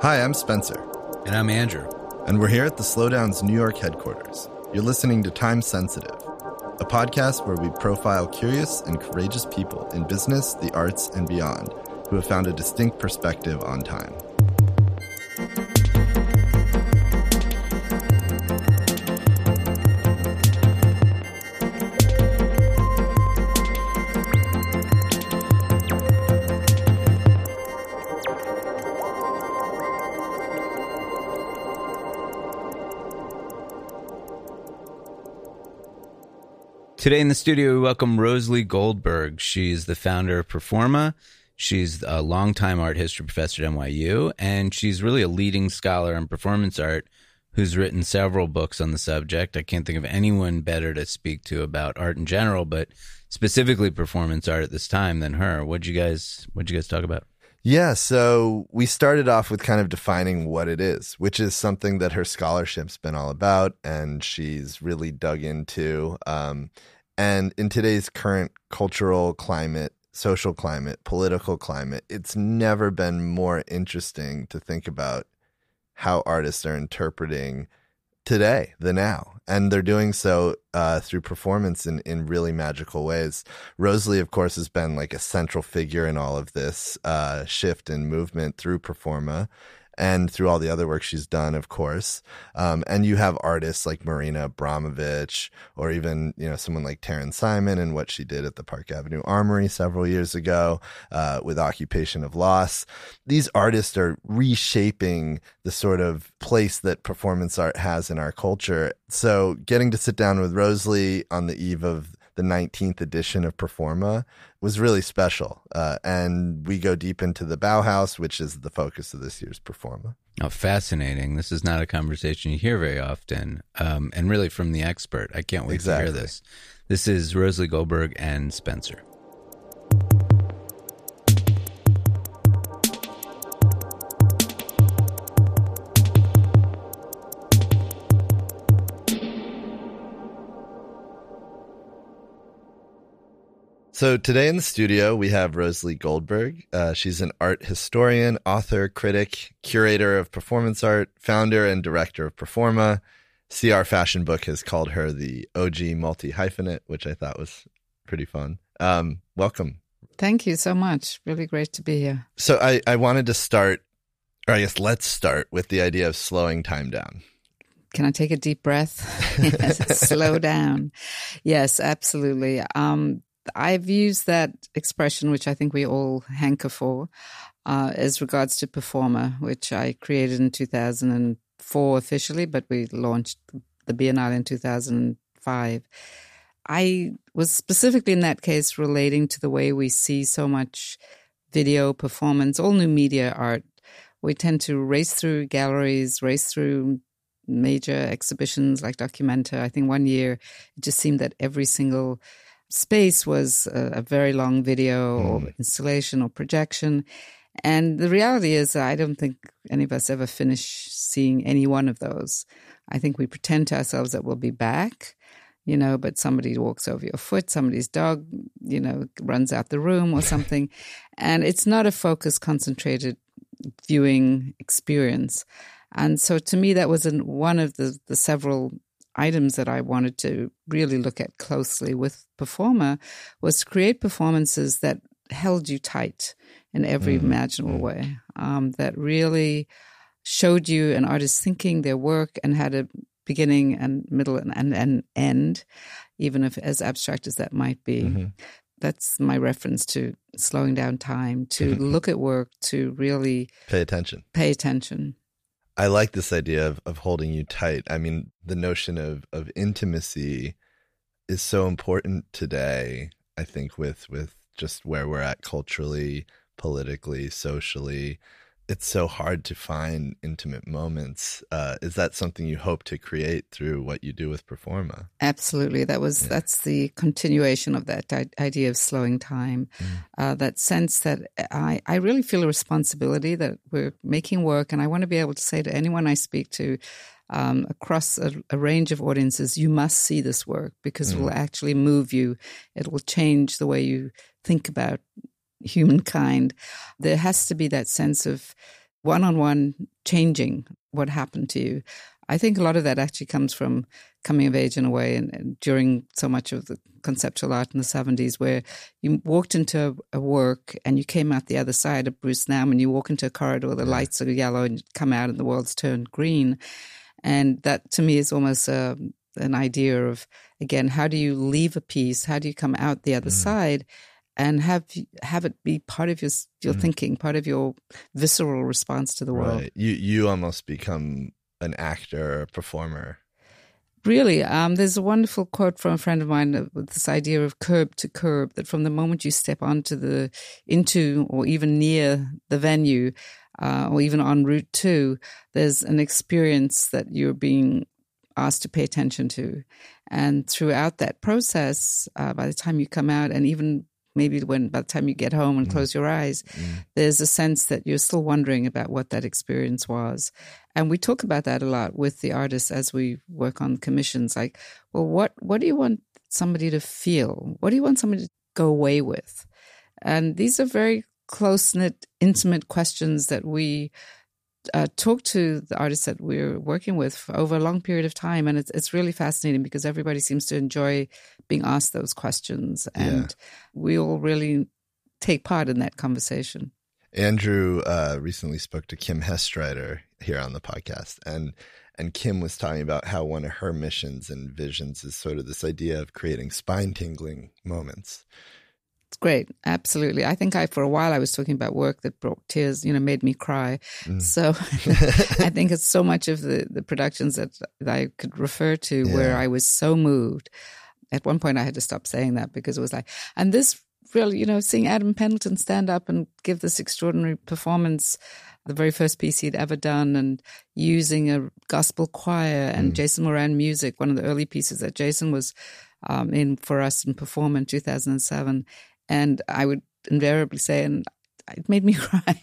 Hi, I'm Spencer. And I'm Andrew. And we're here at the Slowdown's New York headquarters. You're listening to Time Sensitive, a podcast where we profile curious and courageous people in business, the arts, and beyond who have found a distinct perspective on time. Today in the studio, we welcome RoseLee Goldberg. She's the founder of Performa. She's a longtime art history professor at NYU, and she's really a leading scholar in performance art who's written several books on the subject. I can't think of anyone better to speak to about art in general, but specifically performance art at this time than her. What'd you guys what'd you guys talk about? Yeah, so we started off with kind of defining what it is, which is something that her scholarship's been all about, and she's really dug into. Um, and in today's current cultural climate, social climate, political climate, it's never been more interesting to think about how artists are interpreting today, the now. And they're doing so uh, through performance in, in really magical ways. RoseLee, of course, has been like a central figure in all of this uh, shift and movement through Performa and through all the other work she's done, of course. Um, and you have artists like Marina Abramović, or even you know someone like Taryn Simon and what she did at the Park Avenue Armory several years ago uh, with Occupation of Loss. These artists are reshaping the sort of place that performance art has in our culture. So getting to sit down with RoseLee on the eve of the 19th edition of Performa was really special. Uh, and we go deep into the Bauhaus, which is the focus of this year's Performa. Oh, fascinating. This is not a conversation you hear very often. Um, and really from the expert. I can't wait exactly. to hear this. This is RoseLee Goldberg and Spencer. So today in the studio we have RoseLee Goldberg. Uh, she's an art historian, author, critic, curator of performance art, founder and director of Performa. CR Fashion Book has called her the OG multi hyphenate, which I thought was pretty fun. Um, welcome. Thank you so much. Really great to be here. So I, I wanted to start, or I guess let's start with the idea of slowing time down. Can I take a deep breath? Slow down. Yes, absolutely. Um, I've used that expression, which I think we all hanker for, uh, as regards to Performa, which I created in 2004 officially, but we launched the Biennale in 2005. I was specifically in that case relating to the way we see so much video performance, all new media art. We tend to race through galleries, race through major exhibitions like Documenta. I think one year it just seemed that every single space was a, a very long video mm. or installation or projection. And the reality is, I don't think any of us ever finish seeing any one of those. I think we pretend to ourselves that we'll be back, you know, but somebody walks over your foot, somebody's dog, you know, runs out the room or something. and it's not a focused, concentrated viewing experience. And so to me, that was an, one of the, the several items that I wanted to really look at closely with Performa was to create performances that held you tight in every mm-hmm. imaginable mm-hmm. way, um, that really showed you an artist thinking their work and had a beginning and middle and, and, and end, even if as abstract as that might be. Mm-hmm. That's my reference to slowing down time, to look at work, to really pay attention. Pay attention. I like this idea of, of holding you tight. I mean, the notion of, of intimacy is so important today, I think, with, with just where we're at culturally, politically, socially it's so hard to find intimate moments. Uh, is that something you hope to create through what you do with Performa? Absolutely. That was yeah. that's the continuation of that idea of slowing time. Mm. Uh, that sense that I I really feel a responsibility that we're making work, and I want to be able to say to anyone I speak to. Um, across a, a, range of audiences, you must see this work because mm. it will mm. actually move you. It will change the way you think about humankind. There has to be that sense of one on one changing what happened to you. I think a lot of that actually comes from coming of age in a way and, and during so much of the conceptual art in the 70s where you walked into a, a, work and you came out the other side of Bruce Nauman. And you walk into a corridor, the lights are yellow and you come out and the world's turned green. And that to me is almost a, um, an idea of, again, how do you leave a piece? How do you come out the other mm. side? And have have it be part of your your mm. thinking, part of your visceral response to the world. Right. You you almost become an actor, a performer. Really, um, there's a wonderful quote from a friend of mine with this idea of curb to curb. That from the moment you step onto the into or even near the venue, uh, or even en route to, there's an experience that you're being asked to pay attention to, and throughout that process, uh, by the time you come out, and even maybe when by the time you get home and mm. close your eyes, mm. there's a sense that you're still wondering about what that experience was. And we talk about that a lot with the artists as we work on commissions. Like, well, what what do you want somebody to feel? What do you want somebody to go away with? And these are very close knit, intimate questions that we uh, talk to the artists that we're working with over a long period of time, and it's it's really fascinating because everybody seems to enjoy being asked those questions, and yeah. we all really take part in that conversation. Andrew uh, recently spoke to Kim Hastreiter here on the podcast, and and Kim was talking about how one of her missions and visions is sort of this idea of creating spine tingling moments it's great. Absolutely. I think I, for a while, I was talking about work that brought tears, you know, made me cry. Mm. So I think it's so much of the, the productions that, that I could refer to yeah. where I was so moved. At one point, I had to stop saying that because it was like, and this really, you know, seeing Adam Pendleton stand up and give this extraordinary performance, the very first piece he'd ever done, and using a gospel choir and mm. Jason Moran music, one of the early pieces that Jason was um, in for us and perform in 2007 and I would invariably say, and it made me cry.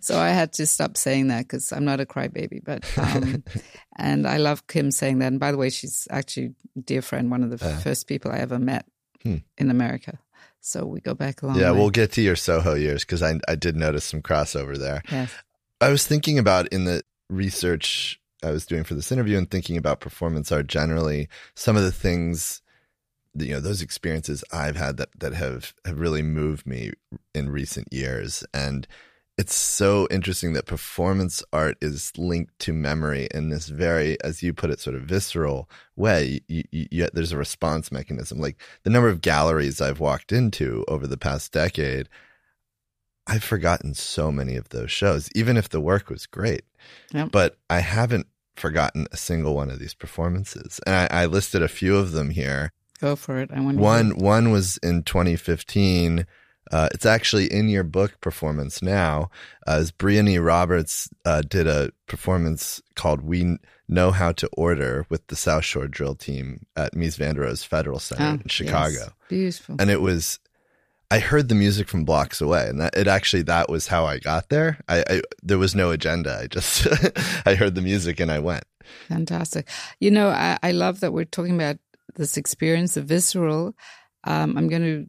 so I had to stop saying that because I'm not a crybaby. But um, and I love Kim saying that. And by the way, she's actually a dear friend, one of the uh, first people I ever met hmm. in America. So we go back a long yeah, way. we'll get to your Soho years because I I did notice some crossover there. Yes. I was thinking about in the research I was doing for this interview and thinking about performance art generally, some of the things you know those experiences I've had that that have have really moved me in recent years. And it's so interesting that performance art is linked to memory in this very as you put it sort of visceral way. You, you, you, there's a response mechanism. Like the number of galleries I've walked into over the past decade I've forgotten so many of those shows even if the work was great. Yep. but I haven't forgotten a single one of these performances. And I, I listed a few of them here Go for it. I want one. One was in 2015. Uh, it's actually in your book performance now. Uh, as Bryony Roberts uh, did a performance called "We Know How to Order" with the South Shore Drill Team at Mies van der Rohe Federal Center oh, in Chicago. Yes. Beautiful. And it was. I heard the music from blocks away, and that it actually that was how I got there. I, I there was no agenda. I just I heard the music and I went. Fantastic. You know, I, I love that we're talking about this experience of visceral. Um, I'm going to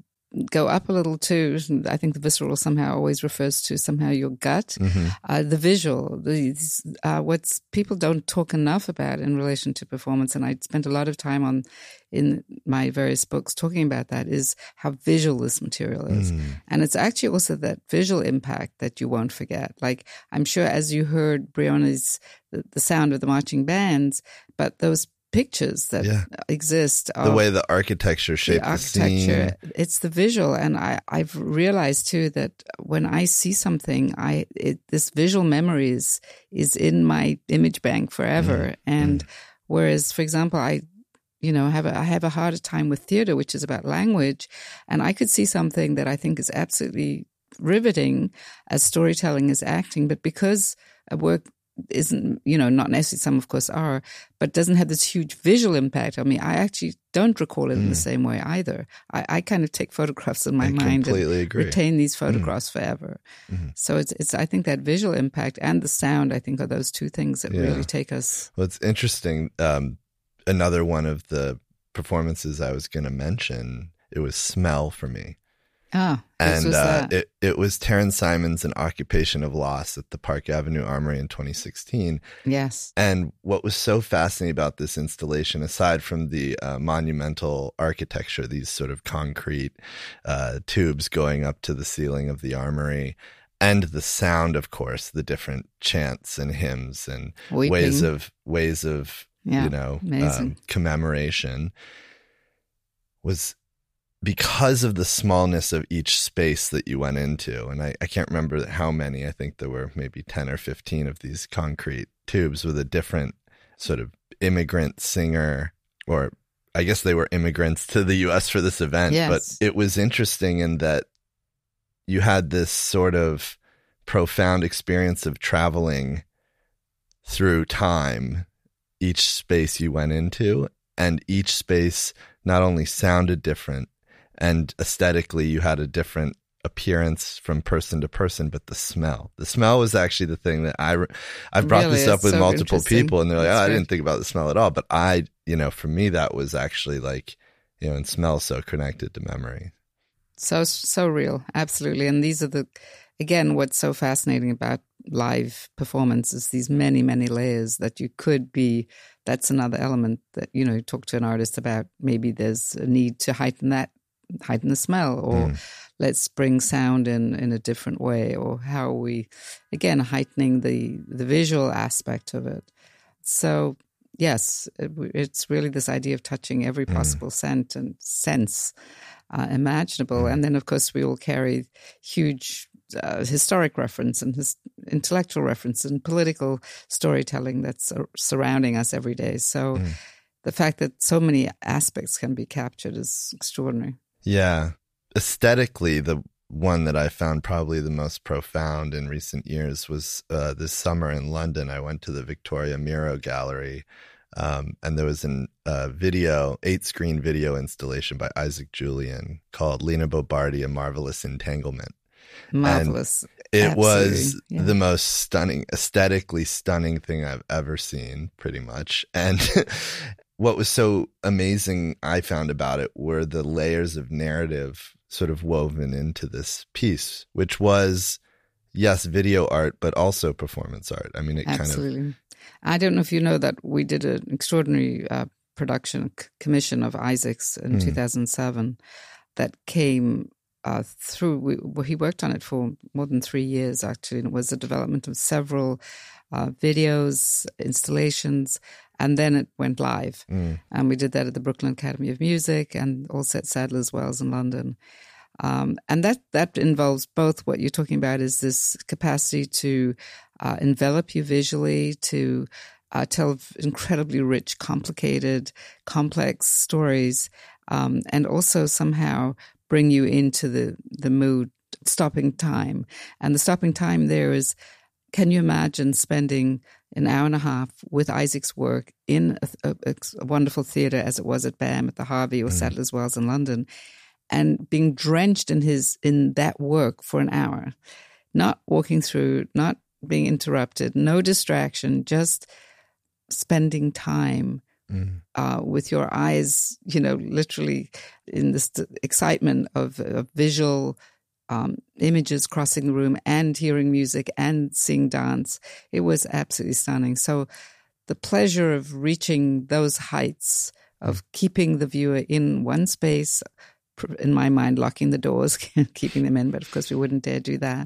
go up a little too. I think the visceral somehow always refers to somehow your gut, mm-hmm. uh, the visual, the, uh, what's people don't talk enough about in relation to performance. And I spent a lot of time on in my various books talking about that is how visual this material is. Mm. And it's actually also that visual impact that you won't forget. Like I'm sure as you heard Bryony's, the, the sound of the marching bands, but those pictures that yeah. exist. The way the architecture shapes the architecture. The it's the visual, and I I've realized too that when I see something, I it, this visual memory is is in my image bank forever. Mm. And mm. whereas, for example, I you know have a, I have a harder time with theater, which is about language, and I could see something that I think is absolutely riveting as storytelling as acting, but because a work isn't, you know, not necessarily some of course are, but doesn't have this huge visual impact on me. I actually don't recall it mm. in the mm. same way either. I, I, kind of take photographs in my I mind and agree. retain these mm. photographs mm. forever. Mm. So it's, it's, I think that visual impact and the sound, I think are those two things that yeah. really take us. Well, it's interesting. Um, another one of the performances I was going to mention, it was smell for me. Whose and was uh, it it was Taryn Simon's An Occupation of Loss at the Park Avenue Armory in 2016. yes. And what was so fascinating about this installation, aside from the uh, monumental architecture, these sort of concrete uh, tubes going up to the ceiling of the armory, and the sound, of course, the different chants and hymns and Weeping. ways of ways of Yeah, you know um, commemoration was because of the smallness of each space that you went into and I, I can't remember how many i think there were maybe 10 or 15 of these concrete tubes with a different sort of immigrant singer or i guess they were immigrants to the us for this event Yes. but it was interesting in that you had this sort of profound experience of traveling through time each space you went into and each space not only sounded different and aesthetically you had a different appearance from person to person but the smell the smell was actually the thing that i i've brought Really, this up with so multiple people and they're like oh, i didn't think about the smell at all but i you know for me that was actually like you know and smell so connected to memory So so real, absolutely. And these are the again what's so fascinating about live performance is these many many layers that you could be. That's another element that you know talk to an artist about. Maybe there's a need to heighten that, heighten the smell, or let's bring sound in in a different way, or how are we again heightening the the visual aspect of it. So yes, it, it's really this idea of touching every possible scent and sense uh, imaginable. And then, of course, we all carry huge uh, historic reference and his intellectual reference and political storytelling that's uh, surrounding us every day. So the fact that so many aspects can be captured is extraordinary. Yeah. Aesthetically, the one that I found probably the most profound in recent years was uh, this summer in London. I went to the Victoria Miro Gallery, um, and there was a uh, video, eight screen video installation by Isaac Julien called Lina Bo Bardi, A Marvelous Entanglement. Marvelous. It was yeah. the most stunning, aesthetically stunning thing I've ever seen, pretty much. And what was so amazing I found about it were the layers of narrative sort of woven into this piece, which was, yes, video art, but also performance art. I mean, it kind of, Absolutely. I don't know if you know that we did an extraordinary uh, production c- commission of Isaac's in Mm. 2007 that came uh, through. We, well, he worked on it for more than three years, actually, and it was the development of several uh, videos, installations, and then it went live. Mm. And we did that at the Brooklyn Academy of Music and also at Sadler's Wells in London. Um, and that that involves both what you're talking about is this capacity to uh, envelop you visually, to uh, tell incredibly rich, complicated, complex stories, um, and also somehow bring you into the the mood. Stopping time, and the stopping time there is. Can you imagine spending an hour and a half with Isaac's work in a, a, a wonderful theatre as it was at BAM at the Harvey or Sadler's Wells in London, and being drenched in his in that work for an hour, not walking through, not being interrupted, no distraction, just spending time Mm. uh, with your eyes, you know, literally in this excitement of, of visual um, images crossing the room and hearing music and seeing dance. It was absolutely stunning. So the pleasure of reaching those heights of keeping the viewer in one space, in my mind locking the doors keeping them in but of course we wouldn't dare do that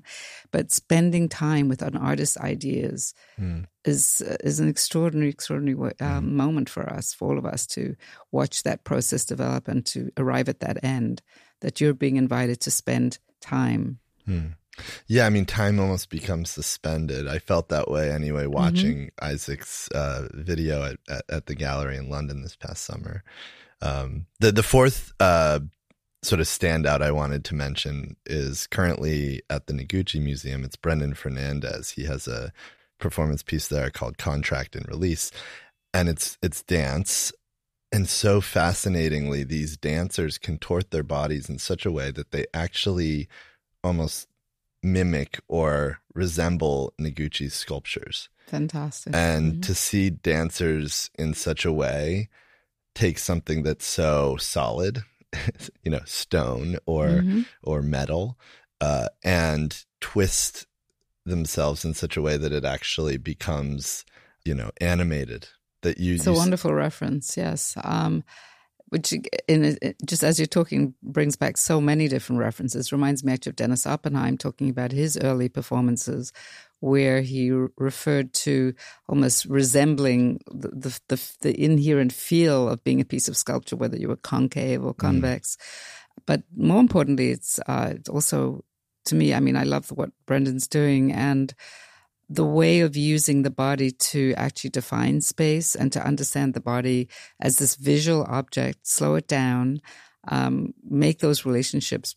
but spending time with an artist's ideas Mm. is is an extraordinary extraordinary wo- um, moment for us for all of us to watch that process develop and to arrive at that end that you're being invited to spend time Hmm. Yeah, I mean, time almost becomes suspended. I felt that way anyway, watching Isaac's uh, video at, at, at the gallery in London this past summer. Um, the the fourth uh, sort of standout I wanted to mention is currently at the Noguchi Museum. It's Brendan Fernandes. He has a performance piece there called "Contract and Release," and it's it's dance. And so fascinatingly, these dancers contort their bodies in such a way that they actually almost mimic or resemble Noguchi's sculptures. fantastic And Mhm. to see dancers in such a way take something that's so solid you know, stone or Mm-hmm. or metal, uh, and twist themselves in such a way that it actually becomes, you know, animated. That you, It's a you s- wonderful reference, yes. Um, which, in just as you're talking, brings back so many different references. Reminds me actually of Dennis Oppenheim talking about his early performances, where he referred to almost resembling the, the the the inherent feel of being a piece of sculpture, whether you were concave or convex. But more importantly, it's uh, it's also to me. I mean, I love what Brendan's doing and the way of using the body to actually define space and to understand the body as this visual object, slow it down, um, make those relationships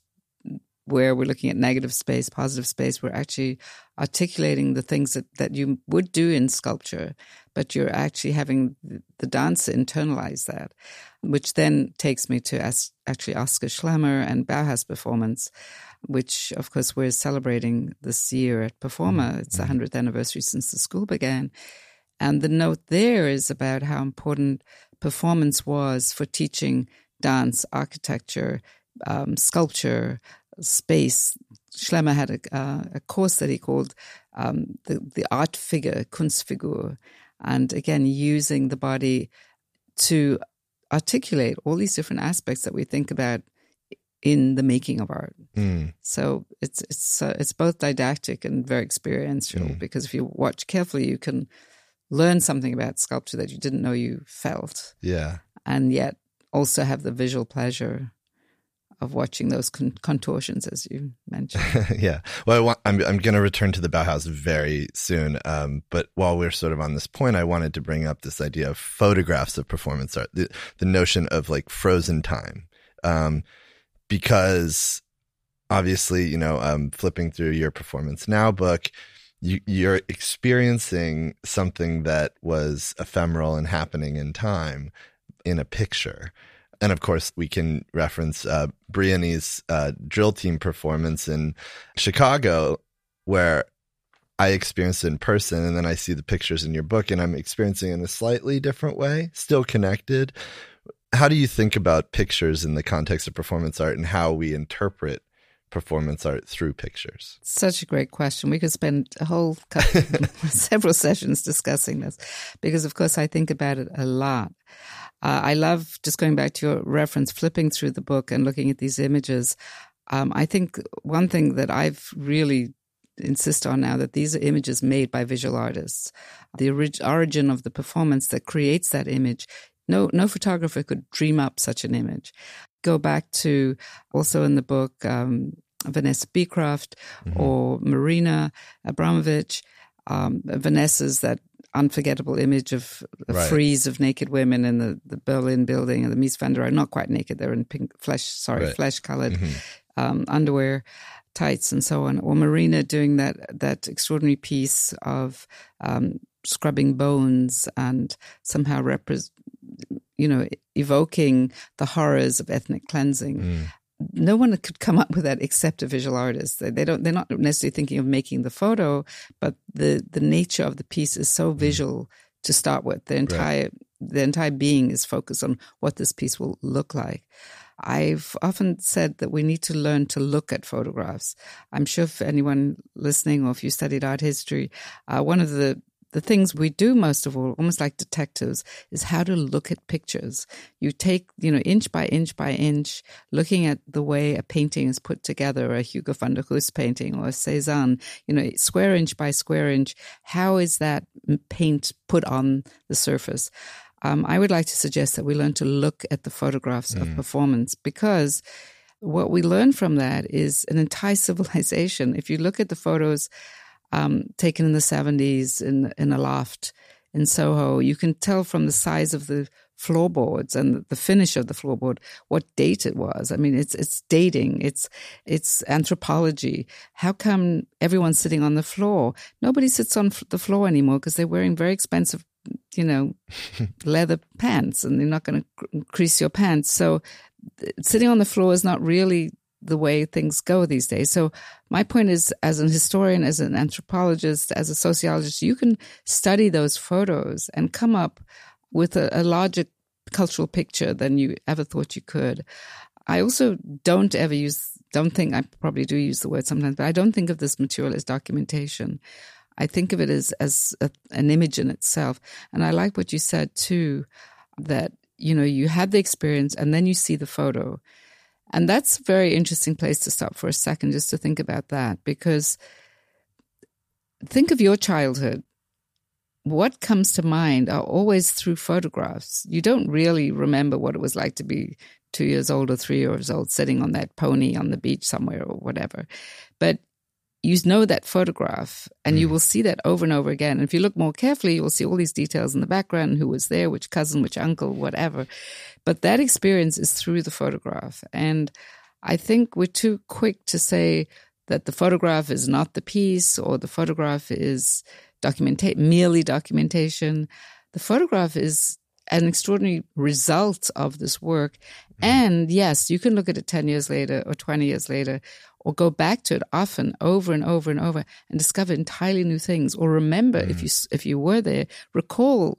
where we're looking at negative space, positive space, we're actually articulating the things that, that you would do in sculpture, but you're actually having the dancer internalize that, which then takes me to as, actually Oskar Schlemmer and Bauhaus performance, which of course we're celebrating this year at Performa. It's the 100th anniversary since the school began. And the note there is about how important performance was for teaching dance, architecture, um, sculpture, space. Schlemmer had a, uh, a course that he called um, the, the art figure, Kunstfigur. And again, using the body to articulate all these different aspects that we think about in the making of art. Mm, So it's it's uh, it's both didactic and very experiential Mm. because if you watch carefully, you can learn something about sculpture that you didn't know you felt, yeah. and yet also have the visual pleasure of watching those con- contortions, as you mentioned. yeah. Well, I want, I'm I'm going to return to the Bauhaus very soon. Um, but while we're sort of on this point, I wanted to bring up this idea of photographs of performance art, the, the notion of like frozen time, um, because obviously, you know, um, flipping through your performance now book. You, you're experiencing something that was ephemeral and happening in time in a picture. And of course, we can reference uh, uh, drill team performance in Chicago, where I experienced it in person, and then I see the pictures in your book, and I'm experiencing it in a slightly different way, still connected. How do you think about pictures in the context of performance art and how we interpret performance art through pictures? Such a great question. We could spend a whole couple, several sessions discussing this because, of course, I think about it a lot. Uh, I love just going back to your reference, flipping through the book and looking at these images. Um, I think one thing that I've really insist on now that these are images made by visual artists. The orig- origin of the performance that creates that image. No, no photographer could dream up such an image. Go back to also in the book um, Vanessa Beecroft or Marina Abramović. Um, Vanessa's that unforgettable image of a Right. frieze of naked women in the, the Berlin building and the Mies van der Rohe, not quite naked, they're in pink flesh, sorry, Right. flesh colored um, underwear, tights, and so on. Or Marina doing that that extraordinary piece of um, scrubbing bones and somehow repres you know, evoking the horrors of ethnic cleansing. Mm. No one could come up with that except a visual artist. They, don't. They're not necessarily thinking of making the photo, but the the nature of the piece is so visual to start with. The entire the entire being is focused on what this piece will look like. I've often said that we need to learn to look at photographs. I'm sure if anyone listening or if you studied art history, uh, one of the the things we do most of all, almost like detectives, is how to look at pictures. You take, you know, inch by inch by inch, looking at the way a painting is put together, a Hugo van der Goes painting or a Cézanne, you know, square inch by square inch. How is that paint put on the surface? Um, I would like to suggest that we learn to look at the photographs of performance because what we learn from that is an entire civilization. If you look at the photos um, taken in the 70s in, in a loft in Soho, you can tell from the size of the floorboards and the finish of the floorboard what date it was. I mean, it's it's dating, it's it's anthropology. How come everyone's sitting on the floor? Nobody sits on f- the floor anymore because they're wearing very expensive, you know, leather pants, and they're not going to crease your pants. So, sitting on the floor is not really the way things go these days. So my point is, as an historian, as an anthropologist, as a sociologist, you can study those photos and come up with a, a larger cultural picture than you ever thought you could. I also don't ever use, don't think, I probably do use the word sometimes, but I don't think of this material as documentation. I think of it as, as a, an image in itself. And I like what you said too, that, you know, you have the experience and then you see the photo. And that's a very interesting place to stop for a second, just to think about that, because think of your childhood. What comes to mind are always through photographs. You don't really remember what it was like to be two years old or three years old sitting on that pony on the beach somewhere or whatever. But you know that photograph and mm. you will see that over and over again. And if you look more carefully, you will see all these details in the background who was there, which cousin, which uncle, whatever. But that experience is through the photograph. And I think we're too quick to say that the photograph is not the piece or the photograph is documenta- merely documentation. The photograph is an extraordinary result of this work. Mm-hmm. And yes, you can look at it 10 years later or 20 years later or go back to it often over and over and over and discover entirely new things or remember mm. if you if you were there recall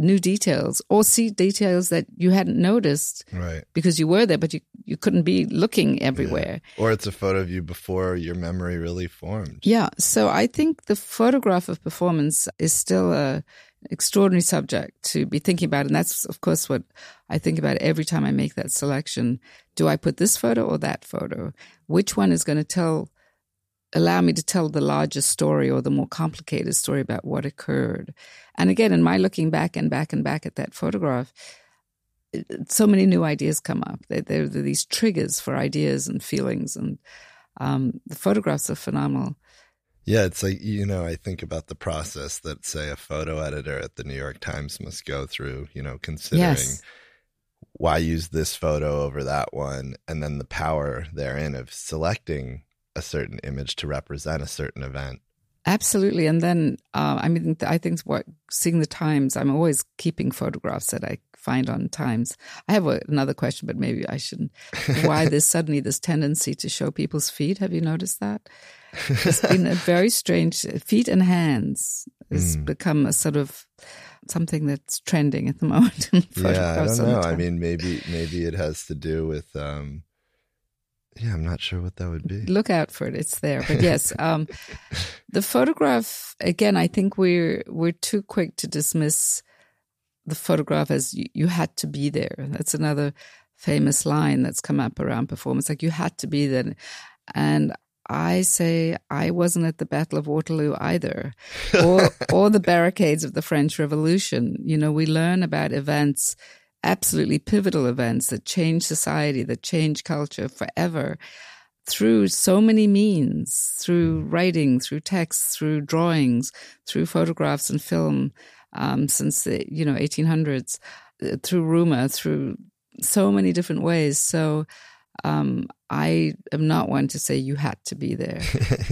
new details or see details that you hadn't noticed right because you were there but you, you couldn't be looking everywhere yeah. or it's a photo of you before your memory really formed yeah so i think the photograph of performance is still a extraordinary subject to be thinking about. And that's, of course, what I think about every time I make that selection. Do I put this photo or that photo? Which one is going to tell, allow me to tell the larger story or the more complicated story about what occurred? And again, in my looking back and back and back at that photograph, so many new ideas come up. There, there are these triggers for ideas and feelings, and um, the photographs are phenomenal. Yeah, it's like, you know, I think about the process that, say, a photo editor at the New York Times must go through, you know, considering yes. why use this photo over that one, and then the power therein of selecting a certain image to represent a certain event. Absolutely. And then, uh, I mean, I think what seeing the Times, I'm always keeping photographs that I find on Times. I have a, another question, but maybe I shouldn't. Why there's suddenly this tendency to show people's feet? Have you noticed that? it's been a very strange feet and hands has mm. become a sort of something that's trending at the moment. yeah, I don't know. I mean, maybe maybe it has to do with. Um, yeah, I'm not sure what that would be. Look out for it; it's there. But yes, um, the photograph again. I think we're we're too quick to dismiss the photograph as you, you had to be there. That's another famous line that's come up around performance. Like you had to be there, and I say I wasn't at the Battle of Waterloo either, or or the barricades of the French Revolution. You know, we learn about events, absolutely pivotal events that change society, that change culture forever, through so many means, through writing, through text, through drawings, through photographs and film, um, since the you know 1800s, uh, through rumor, through so many different ways. So um, I am not one to say you had to be there.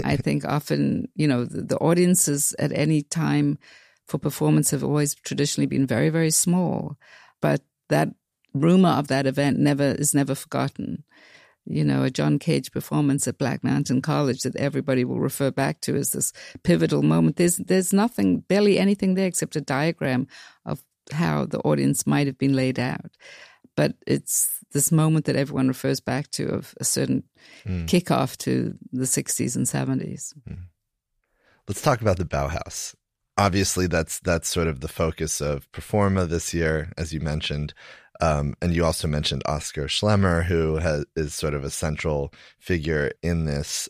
I think often, you know, the, the, audiences at any time for performance have always traditionally been very, very small, but that rumor of that event never is never forgotten. You know, a John Cage performance at Black Mountain College that everybody will refer back to as this pivotal moment. There's there's nothing, barely anything there except a diagram of how the audience might have been laid out but it's this moment that everyone refers back to of a certain mm. kickoff to the 60s and 70s. Mm. Let's talk about the Bauhaus. Obviously, that's that's sort of the focus of Performa this year, as you mentioned. Um, and you also mentioned Oskar Schlemmer, who has, is sort of a central figure in this.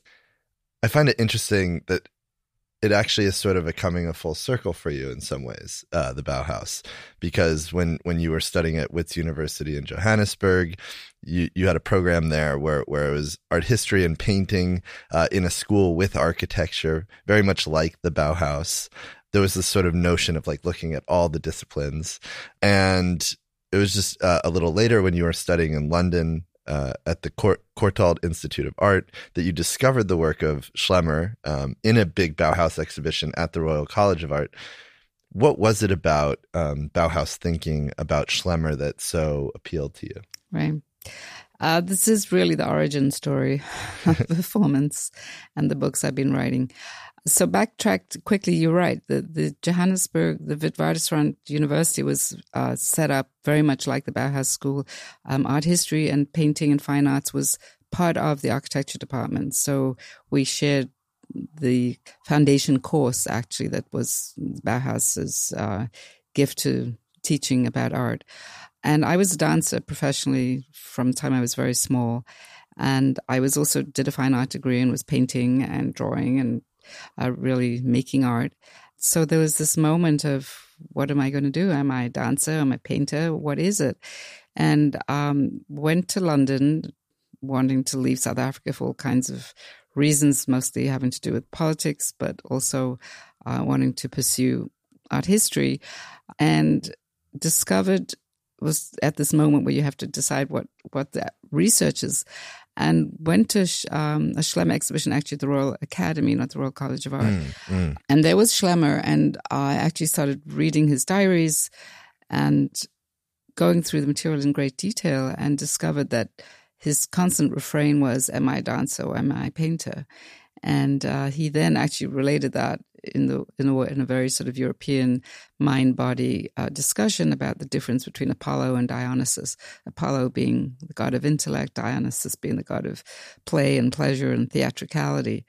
I find it interesting that it actually is sort of a coming a full circle for you in some ways, uh, the Bauhaus, because when when you were studying at Wits University in Johannesburg, you you had a program there where where it was art history and painting uh, in a school with architecture, very much like the Bauhaus. There was this sort of notion of like looking at all the disciplines, and it was just uh, a little later when you were studying in London uh, at the Court, Courtauld Institute of Art that you discovered the work of Schlemmer um, in a big Bauhaus exhibition at the Royal College of Art. What was it about um, Bauhaus thinking about Schlemmer that so appealed to you? Right. Uh, this is really the origin story of performance and the books I've been writing. So backtracked quickly. You're right. The the Johannesburg, the Witwatersrand University was uh, set up very much like the Bauhaus School. Um, art history and painting and fine arts was part of the architecture department. So we shared the foundation course actually that was Bauhaus's uh, gift to teaching about art. And I was a dancer professionally from the time I was very small. And I was also did a fine art degree and was painting and drawing and uh, really making art. So there was this moment of what am I going to do? Am I a dancer? Am I a painter? What is it? And um, went to London, wanting to leave South Africa for all kinds of reasons, mostly having to do with politics, but also uh, wanting to pursue art history, and discovered was at this moment where you have to decide what what the research is and went to um, a Schlemmer exhibition, actually at the Royal Academy, not the Royal College of Art. Mm, mm. And there was Schlemmer, and I actually started reading his diaries and going through the material in great detail and discovered that his constant refrain was, Am I a dancer or am I a painter? And uh, he then actually related that in the in a, in a very sort of European mind body uh, discussion about the difference between Apollo and Dionysus. Apollo being the god of intellect, Dionysus being the god of play and pleasure and theatricality.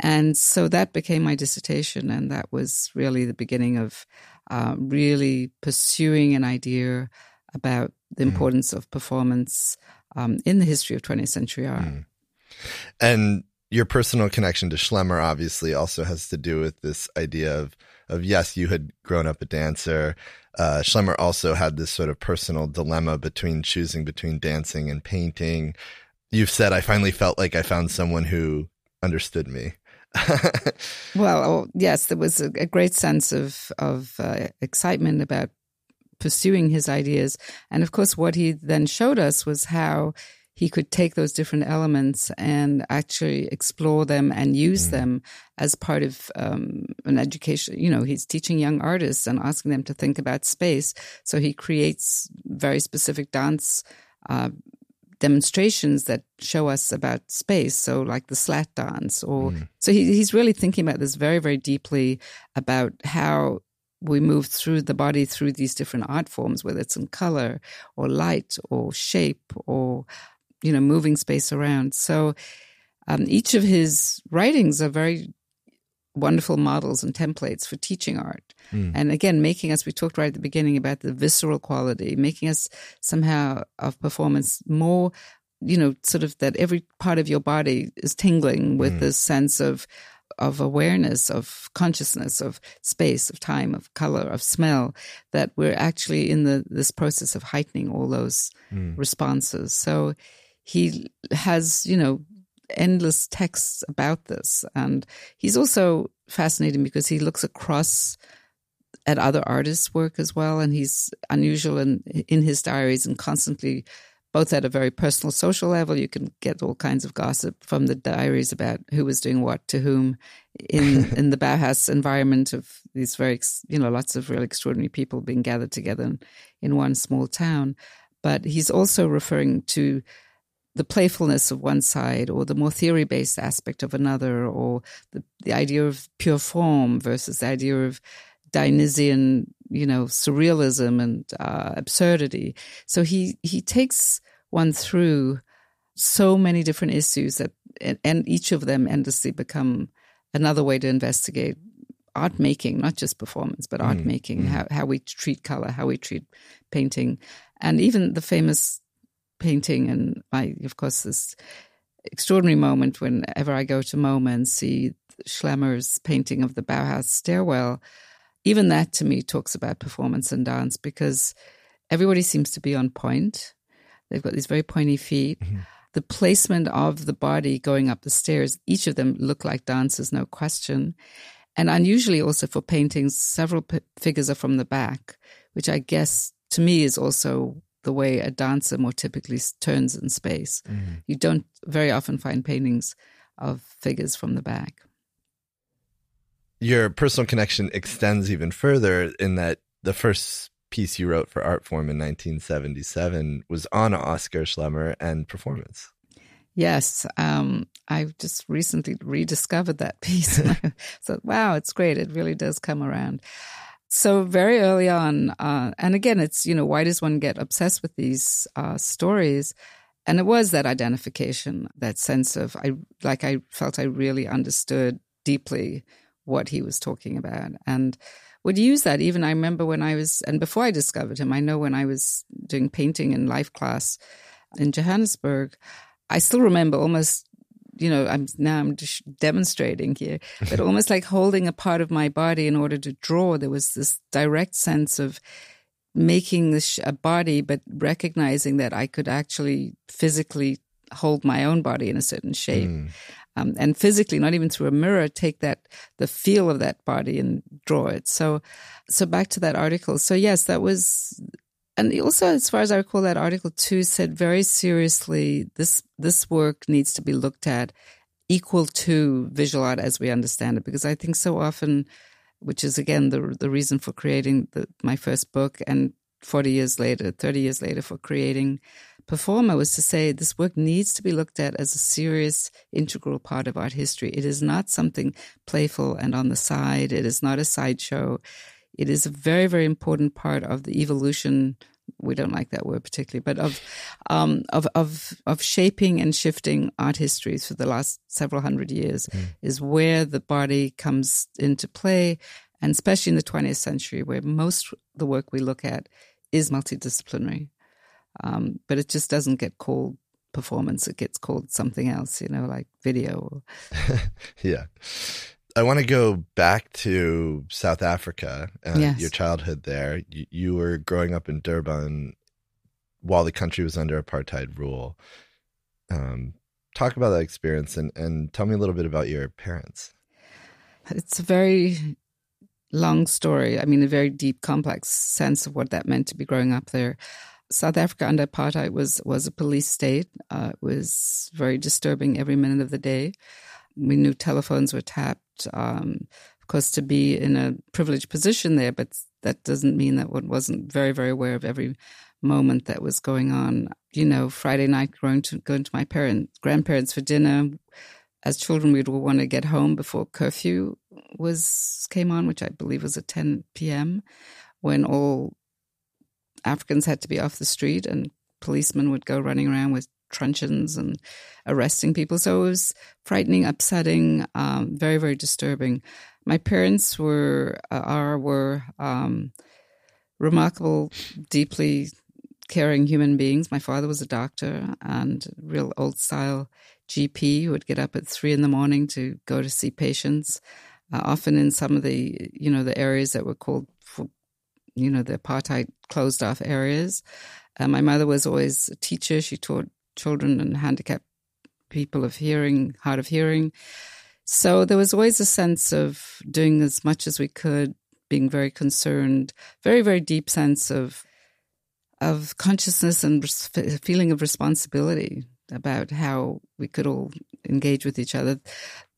And so that became my dissertation, and that was really the beginning of uh, really pursuing an idea about the mm-hmm. importance mm. of performance um, in the history of 20th century art. Mm. And your personal connection to Schlemmer obviously also has to do with this idea of of yes, you had grown up a dancer. Uh, Schlemmer also had this sort of personal dilemma between choosing between dancing and painting. You've said I finally felt like I found someone who understood me. well, oh, yes, there was a, great sense of of uh, excitement about pursuing his ideas, and of course, what he then showed us was how he could take those different elements and actually explore them and use mm. them as part of um, an education. You know, he's teaching young artists and asking them to think about space. So he creates very specific dance. Uh, demonstrations that show us about space so like the slat dance or mm. so he, he's really thinking about this very very deeply about how we move through the body through these different art forms, whether it's in color or light or shape or you know, moving space around. So um, each of his writings are very wonderful models and templates for teaching art. Mm. And again, making us, we talked right at the beginning about the visceral quality, making us somehow of performance more, you know, sort of that every part of your body is tingling with mm. this sense of, of awareness, of consciousness, of space, of time, of color, of smell, that we're actually in the this process of heightening all those mm. responses. So he has, you know, endless texts about this. And he's also fascinating because he looks across at other artists' work as well. And he's unusual in, in his diaries and constantly, both at a very personal social level, you can get all kinds of gossip from the diaries about who was doing what to whom in, in the Bauhaus environment of these very, you know, lots of really extraordinary people being gathered together in, in one small town. But he's also referring to the playfulness of one side or the more theory based aspect of another or the, the idea of pure form versus the idea of Dionysian, you know, surrealism and uh, absurdity. So he, he takes one through so many different issues that, and, and each of them endlessly become another way to investigate art making, not just performance, but art mm, making, mm. how, how we treat color, how we treat painting. And even the famous painting, and I, of course, this extraordinary moment whenever I go to MoMA and see Schlemmer's painting of the Bauhaus stairwell. Even that to me talks about performance and dance because everybody seems to be on point. They've got these very pointy feet. Mm-hmm. The placement of the body going up the stairs, each of them look like dancers, no question. And unusually, also for paintings, several p- figures are from the back, which I guess to me is also the way a dancer more typically turns in space. Mm. You don't very often find paintings of figures from the back. Your personal connection extends even further in that the first piece you wrote for Artforum in 1977 was on Oskar Schlemmer and performance. Yes, um, I've just recently rediscovered that piece. so, wow, it's great. It really does come around. So very early on, uh, and again, it's you know why does one get obsessed with these uh, stories? And it was that identification, that sense of I like I felt I really understood deeply what he was talking about, and would use that. Even I remember when I was, and before I discovered him, I know when I was doing painting in life class in Johannesburg. I still remember almost, you know, I'm now I'm just demonstrating here, but almost like holding a part of my body in order to draw. There was this direct sense of making this a body, but recognizing that I could actually physically hold my own body in a certain shape. Mm. Um, and physically, not even through a mirror, take that the feel of that body and draw it. So, so back to that article. So yes, that was and also, as far as I recall, that article too said very seriously this this work needs to be looked at equal to visual art as we understand it, because I think so often, which is again the the reason for creating the, my first book, and forty years later, thirty years later, for creating Performa, was to say this work needs to be looked at as a serious, integral part of art history. It is not something playful and on the side. It is not a sideshow it is a very, very important part of the evolution. We don't like that word particularly, but of, um, of, of, of shaping and shifting art histories for the last several hundred years mm. is where the body comes into play. And especially in the 20th century, where most the work we look at is multidisciplinary. Um, but it just doesn't get called performance. It gets called something else, you know, like video. yeah. I want to go back to South Africa, and yes. your childhood there. You, you, were growing up in Durban while the country was under apartheid rule. Um, talk about that experience and, and tell me a little bit about your parents. It's a very long story. I mean, a very deep, complex sense of what that meant to be growing up there. South Africa under apartheid was was a police state. Uh, it was very disturbing every minute of the day. We knew telephones were tapped um, of course, to be in a privileged position there, but that doesn't mean that one wasn't very, very aware of every moment that was going on. You know, Friday night going to going to my parents, grandparents for dinner. As children, we'd want to get home before curfew was came on, which I believe was at 10 p.m. when all Africans had to be off the street and policemen would go running around with truncheons and arresting people. So it was frightening, upsetting, um, very, very disturbing. My parents were uh, are were um, remarkable, deeply caring human beings. My father was a doctor and real old style GP who would get up at three in the morning to go to see patients. Uh, often in some of the you know the areas that were called you know the apartheid closed off areas. Uh, my mother was always a teacher. She taught children and handicapped people of hearing, hard of hearing. So there was always a sense of doing as much as we could, being very concerned, very, very deep sense of of consciousness and feeling of responsibility about how we could all engage with each other.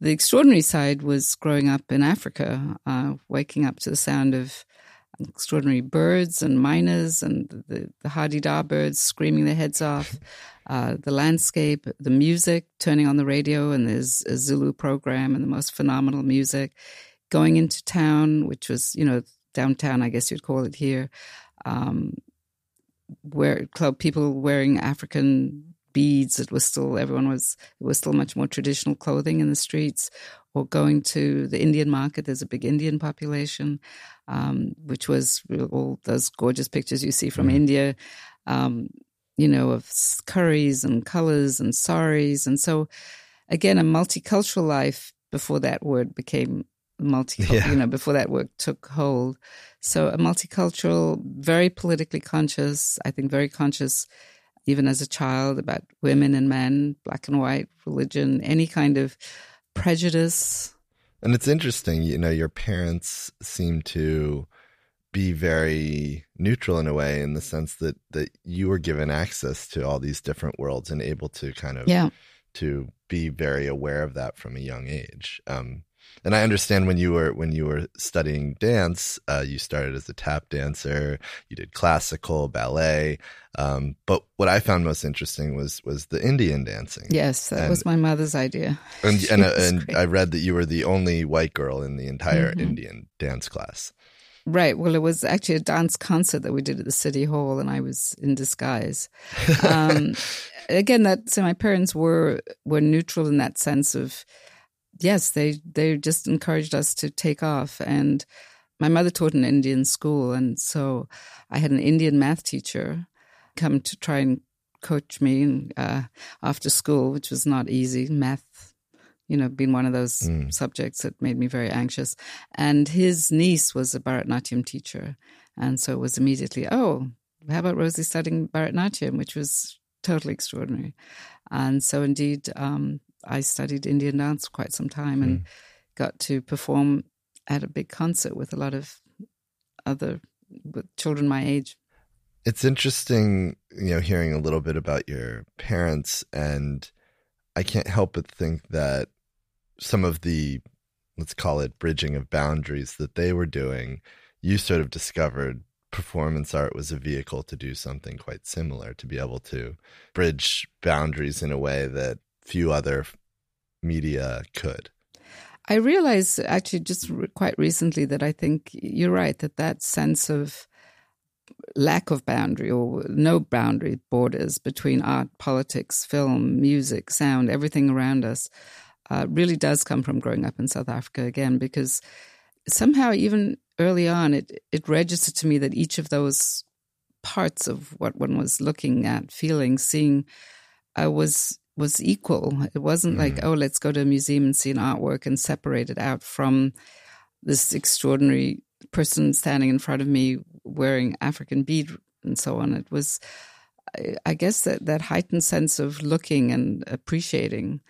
The extraordinary side was growing up in Africa, uh, waking up to the sound of extraordinary birds and mynas and the, the Hadeda birds screaming their heads off, uh, the landscape, the music, turning on the radio, and there's a Zulu program and the most phenomenal music. Going into town, which was, you know, downtown, I guess you'd call it here, um, where club people wearing African beads. It was still everyone was it was still much more traditional clothing in the streets. Or going to the Indian market, there's a big Indian population, um, which was all those gorgeous pictures you see from mm. India. Um, you know, of curries and colors and saris. And so, again, a multicultural life before that word became multicultural, yeah. you know, before that word took hold. So, a multicultural, very politically conscious, I think very conscious even as a child about women and men, black and white, religion, any kind of prejudice. And it's interesting, you know, your parents seem to be very neutral in a way in the sense that that you were given access to all these different worlds and able to kind of yeah. to be very aware of that from a young age um, and I understand when you were when you were studying dance, uh, you started as a tap dancer. You did classical ballet, um, but what I found most interesting was was the Indian dancing. Yes, that And- was my mother's idea. and and, uh, and. I read that you were the only white girl in the entire Mhm. Indian dance class. Right. Well, it was actually a dance concert that we did at the city hall, and I was in disguise. Um, again, that so my parents were were neutral in that sense of yes, they they just encouraged us to take off. And my mother taught in an Indian school, and so I had an Indian math teacher come to try and coach me uh, after school, which was not easy. Math, you know, being one of those Mm. subjects that made me very anxious. And his niece was a Bharatnatyam teacher, and so it was immediately, oh, how about Rosie studying Bharatnatyam, which was totally extraordinary. And so, indeed, um, I studied Indian dance for quite some time and hmm. got to perform at a big concert with a lot of other children my age. It's interesting, you know, hearing a little bit about your parents, and I can't help but think that some of the, let's call it, bridging of boundaries that they were doing, you sort of discovered performance art was a vehicle to do something quite similar, to be able to bridge boundaries in a way that few other media could. I realized actually just re- quite recently that I think you're right that that sense of lack of boundary or no boundary borders between art, politics, film, music, sound, everything around us uh, really does come from growing up in South Africa again because somehow even early on it it registered to me that each of those parts of what one was looking at, feeling, seeing uh, was was equal. It wasn't like, mm. oh, let's go to a museum and see an artwork and separate it out from this extraordinary person standing in front of me wearing African bead and so on. It was, I- I guess, that, that heightened sense of looking and appreciating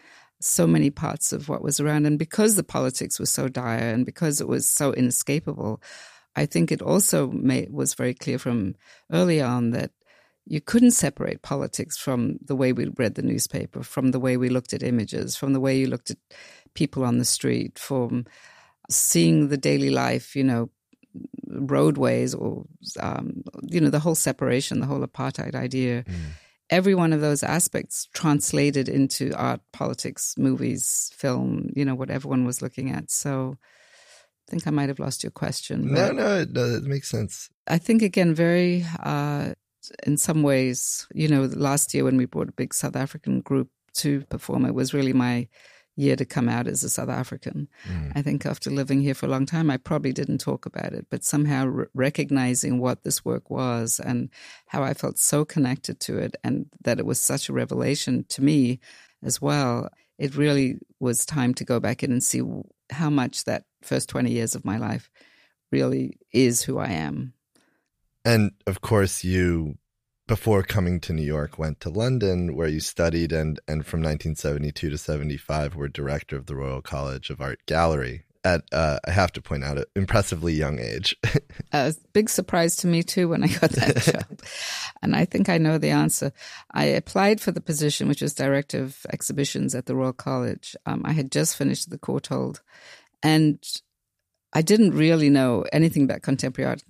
so many parts of what was around. And because the politics was so dire and because it was so inescapable, I think it also made, was very clear from early on that you couldn't separate politics from the way we read the newspaper, from the way we looked at images, from the way you looked at people on the street, from seeing the daily life, you know, roadways or, um, you know, the whole separation, the whole apartheid idea. Every one of those aspects translated into art, politics, movies, film, you know, what everyone was looking at. So I think I might have lost your question. No, no, it, no, it makes sense. I think again, very uh, in some ways, you know, last year when we brought a big South African group to perform, it was really my year to come out as a South African. Mm. I think after living here for a long time, I probably didn't talk about it, but somehow re- recognizing what this work was and how I felt so connected to it, and that it was such a revelation to me as well. It really was time to go back in and see how much that first 20 years of my life really is who I am. And of course, you, before coming to New York, went to London where you studied and, and from 1972 to 75 were director of the Royal College of Art Gallery at, uh, I have to point out, an impressively young age. a big surprise to me too when I got that job. And I think I know the answer. I applied for the position, which was director of exhibitions at the Royal College. Um, I had just finished the Courtauld, and I didn't really know anything about contemporary art.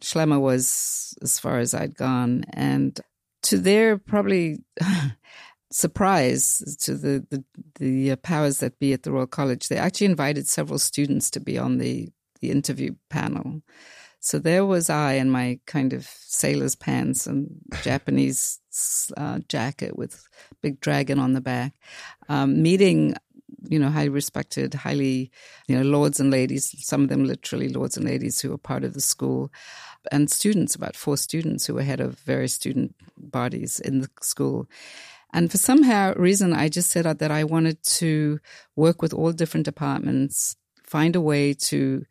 Schlemmer was as far as I'd gone, and to their probably surprise to the, the the uh, powers that be at the Royal College, they actually invited several students to be on the the interview panel. So there was I in my kind of sailor's pants and Japanese uh, jacket with big dragon on the back, um, meeting, you know, highly respected, highly, you know, lords and ladies, some of them literally lords and ladies who were part of the school, and students, about four students who were head of various student bodies in the school. And for somehow reason, I just set out that I wanted to work with all different departments, find a way to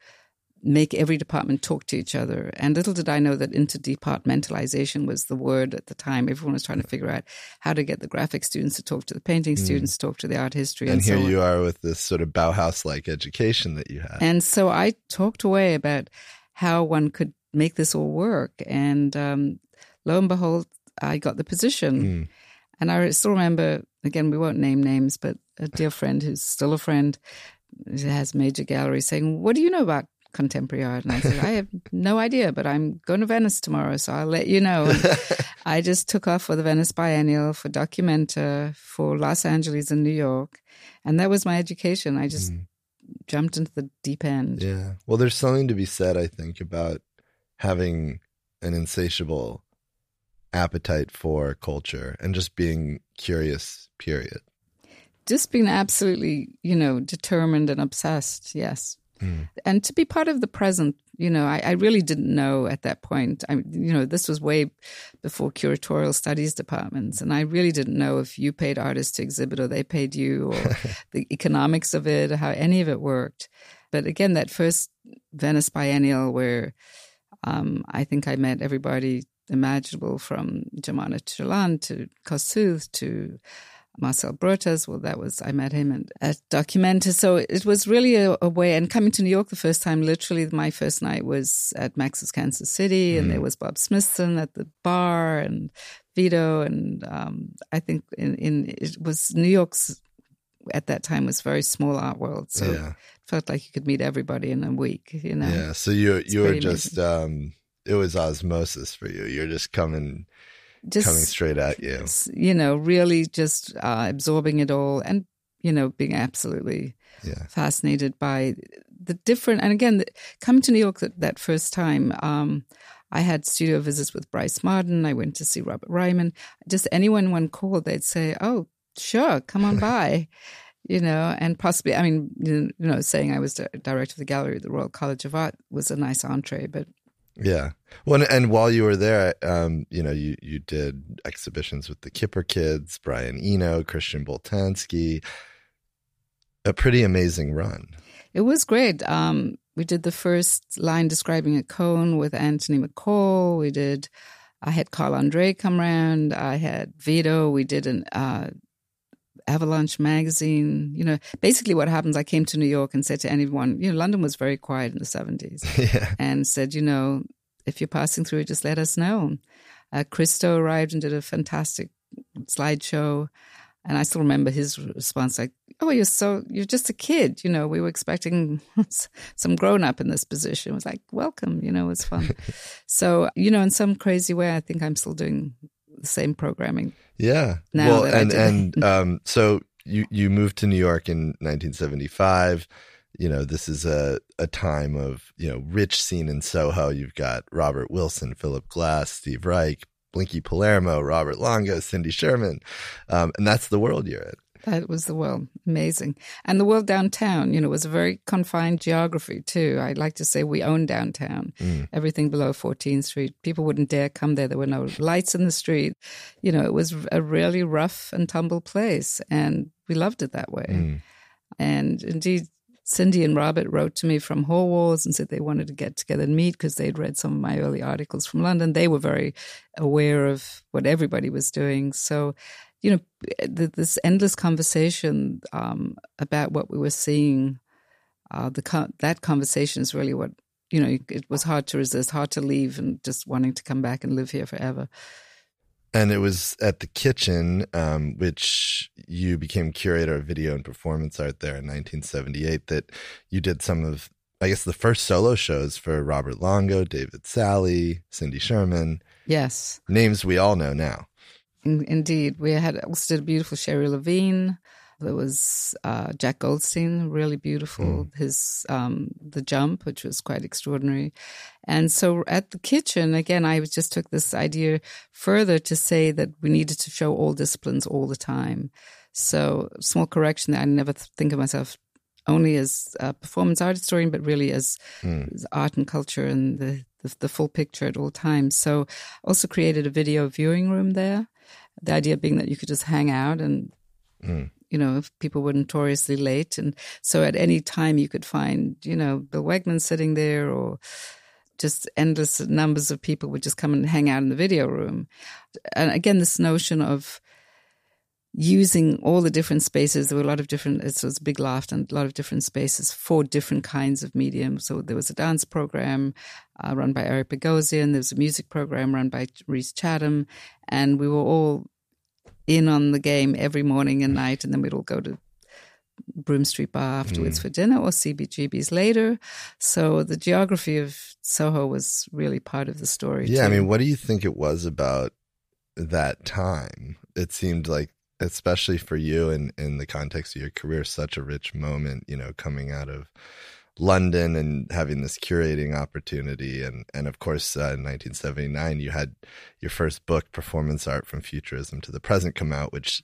make every department talk to each other. And little did I know that interdepartmentalization was the word at the time. Everyone was trying to figure out how to get the graphic students to talk to the painting students, talk to the art history, and and, here so you are with this sort of Bauhaus like education that you had. And so I talked away about how one could make this all work. And um, lo and behold, I got the position. Mm. And I still remember, again, we won't name names, but a dear friend who's still a friend has major galleries saying, "What do you know about contemporary art?" And I said, "I have no idea, but I'm going to Venice tomorrow, so I'll let you know." I just took off for the Venice Biennial, for Documenta, for Los Angeles and New York, and that was my education. I just mm. jumped into the deep end. Yeah. Well, there's something to be said, I think, about having an insatiable appetite for culture and just being curious, period. Just being absolutely, you know, determined and obsessed, yes. Mm. And to be part of the present, you know, I, I, really didn't know at that point. I, you know, this was way before curatorial studies departments, and I really didn't know if you paid artists to exhibit or they paid you, or the economics of it, or how any of it worked. But again, that first Venice Biennial, where um, I think I met everybody imaginable from Germano Celant to Kosuth to Marcel Broodthaers. Well, that was, I met him at Documenta. So it was really a, a, way. And coming to New York the first time, literally my first night was at Max's Kansas City, and mm. there was Bob Smithson at the bar and Vito. And um, I think in, in it was New York's at that time was very small art world. So yeah. it felt like you could meet everybody in a week, you know? Yeah. So you, you were just, um, it was osmosis for you. You're just coming just coming straight at you. You know, really just uh, absorbing it all and you know being absolutely yeah. fascinated by the different. And again, the, coming to New York that, that first time. Um, I had studio visits with Brice Marden. I went to see Robert Ryman. Just anyone one called, they'd say, "Oh, sure, come on by," you know, and possibly, I mean, you know, saying I was director of the gallery at the Royal College of Art was a nice entree, but yeah. Well, and while you were there, um, you know, you you did exhibitions with the Kipper Kids, Brian Eno, Christian Boltanski. A pretty amazing run. It was great. Um, we did the first line describing a cone with Anthony McCall. We did. I had Carl Andre come around. I had Vito. We did an uh, Avalanche magazine. You know, basically what happens, I came to New York and said to anyone, you know, London was very quiet in the 70s. Yeah. And said, you know, if you're passing through, just let us know. Uh, Christo arrived and did a fantastic slideshow. And I still remember his response like, Oh, you're so, you're just a kid. You know, we were expecting some grown up in this position. It was like, Welcome, you know, it was fun. so, you know, in some crazy way, I think I'm still doing the same programming. Yeah. well, and and um, so you you moved to New York in 1975. You know, this is a a time of you know rich scene in Soho. You've got Robert Wilson, Philip Glass, Steve Reich, Blinky Palermo, Robert Longo, Cindy Sherman, um, and that's the world you're in. That was the world. Amazing. And the world downtown, you know, was a very confined geography too. I'd like to say we own downtown. Mm. Everything below 14th Street. People wouldn't dare come there. There were no lights in the street. You know, it was a really rough and tumble place. And we loved it that way. Mm. And indeed, Cindy and Robert wrote to me from Hallwalls and said they wanted to get together and meet because they'd read some of my early articles from London. They were very aware of what everybody was doing. So you know, this endless conversation um, about what we were seeing. Uh, the that conversation is really what you know. It was hard to resist, hard to leave, and just wanting to come back and live here forever. And it was at the kitchen, um, which you became curator of video and performance art there in 1978. That you did some of, I guess, the first solo shows for Robert Longo, David Salle, Cindy Sherman. Yes, names we all know now. In, indeed, we had also did a beautiful Sherrie Levine. There was uh, Jack Goldstein, really beautiful. Mm. His um, the jump, which was quite extraordinary, and so at the kitchen again, I just took this idea further to say that we needed to show all disciplines all the time. So small correction: I never think of myself only as a performance art historian, but really as, mm. as art and culture and the, the, the full picture at all times. So also created a video viewing room there the idea being that you could just hang out and, mm. you know, if people were notoriously late. And so at any time you could find, you know, Bill Wegman sitting there or just endless numbers of people would just come and hang out in the video room. And again, this notion of, using all the different spaces. There were a lot of different, it was a big loft and a lot of different spaces for different kinds of medium. So there was a dance program uh, run by Eric Bogosian, there was a music program run by Rhys Chatham, and we were all in on the game every morning and night, and then we'd all go to Broome Street Bar afterwards mm. for dinner or CBGB's later. So the geography of Soho was really part of the story. Yeah, too. I mean, what do you think it was about that time? It seemed like, especially for you in, in the context of your career, such a rich moment, you know, coming out of London and having this curating opportunity. And, and of course, uh, in 1979, you had your first book, Performance Art from Futurism to the Present, come out, which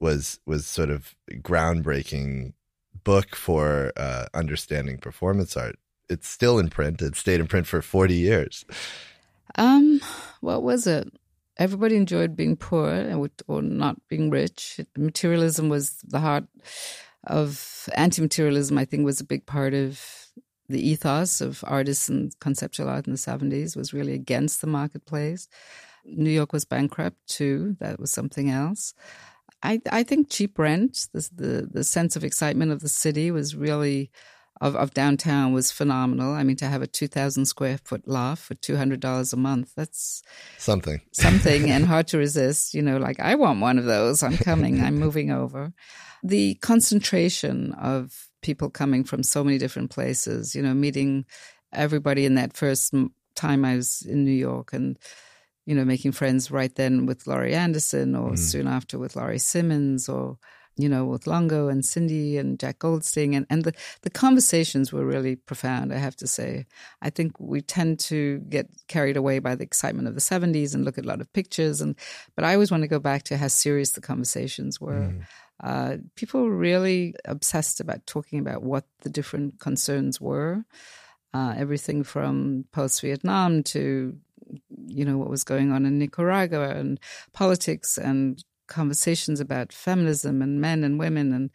was was sort of groundbreaking book for uh, understanding performance art. It's still in print. It stayed in print for 40 years. Um, what was it? Everybody enjoyed being poor or not being rich. Materialism was the heart of anti-materialism, I think, was a big part of the ethos of artists and conceptual art in the 70s was really against the marketplace. New York was bankrupt too. That was something else. I, I think cheap rent, the, the, the sense of excitement of the city was really of, of downtown was phenomenal. I mean, to have a 2,000 square foot loft for $200 a month, that's something. Something and hard to resist. You know, like, I want one of those. I'm coming, I'm moving over the concentration of people coming from so many different places, you know, meeting everybody in that first time I was in New York and, you know, making friends right then with Laurie Anderson or mm. soon after with Laurie Simmons or, you know, with Longo and Cindy and Jack Goldstein. And, and the, the conversations were really profound, I have to say. I think we tend to get carried away by the excitement of the 70s and look at a lot of pictures. And But I always want to go back to how serious the conversations were. Mm uh, people were really obsessed about talking about what the different concerns were. Uh, everything from post Vietnam to, you know, what was going on in Nicaragua and politics and conversations about feminism and men and women. And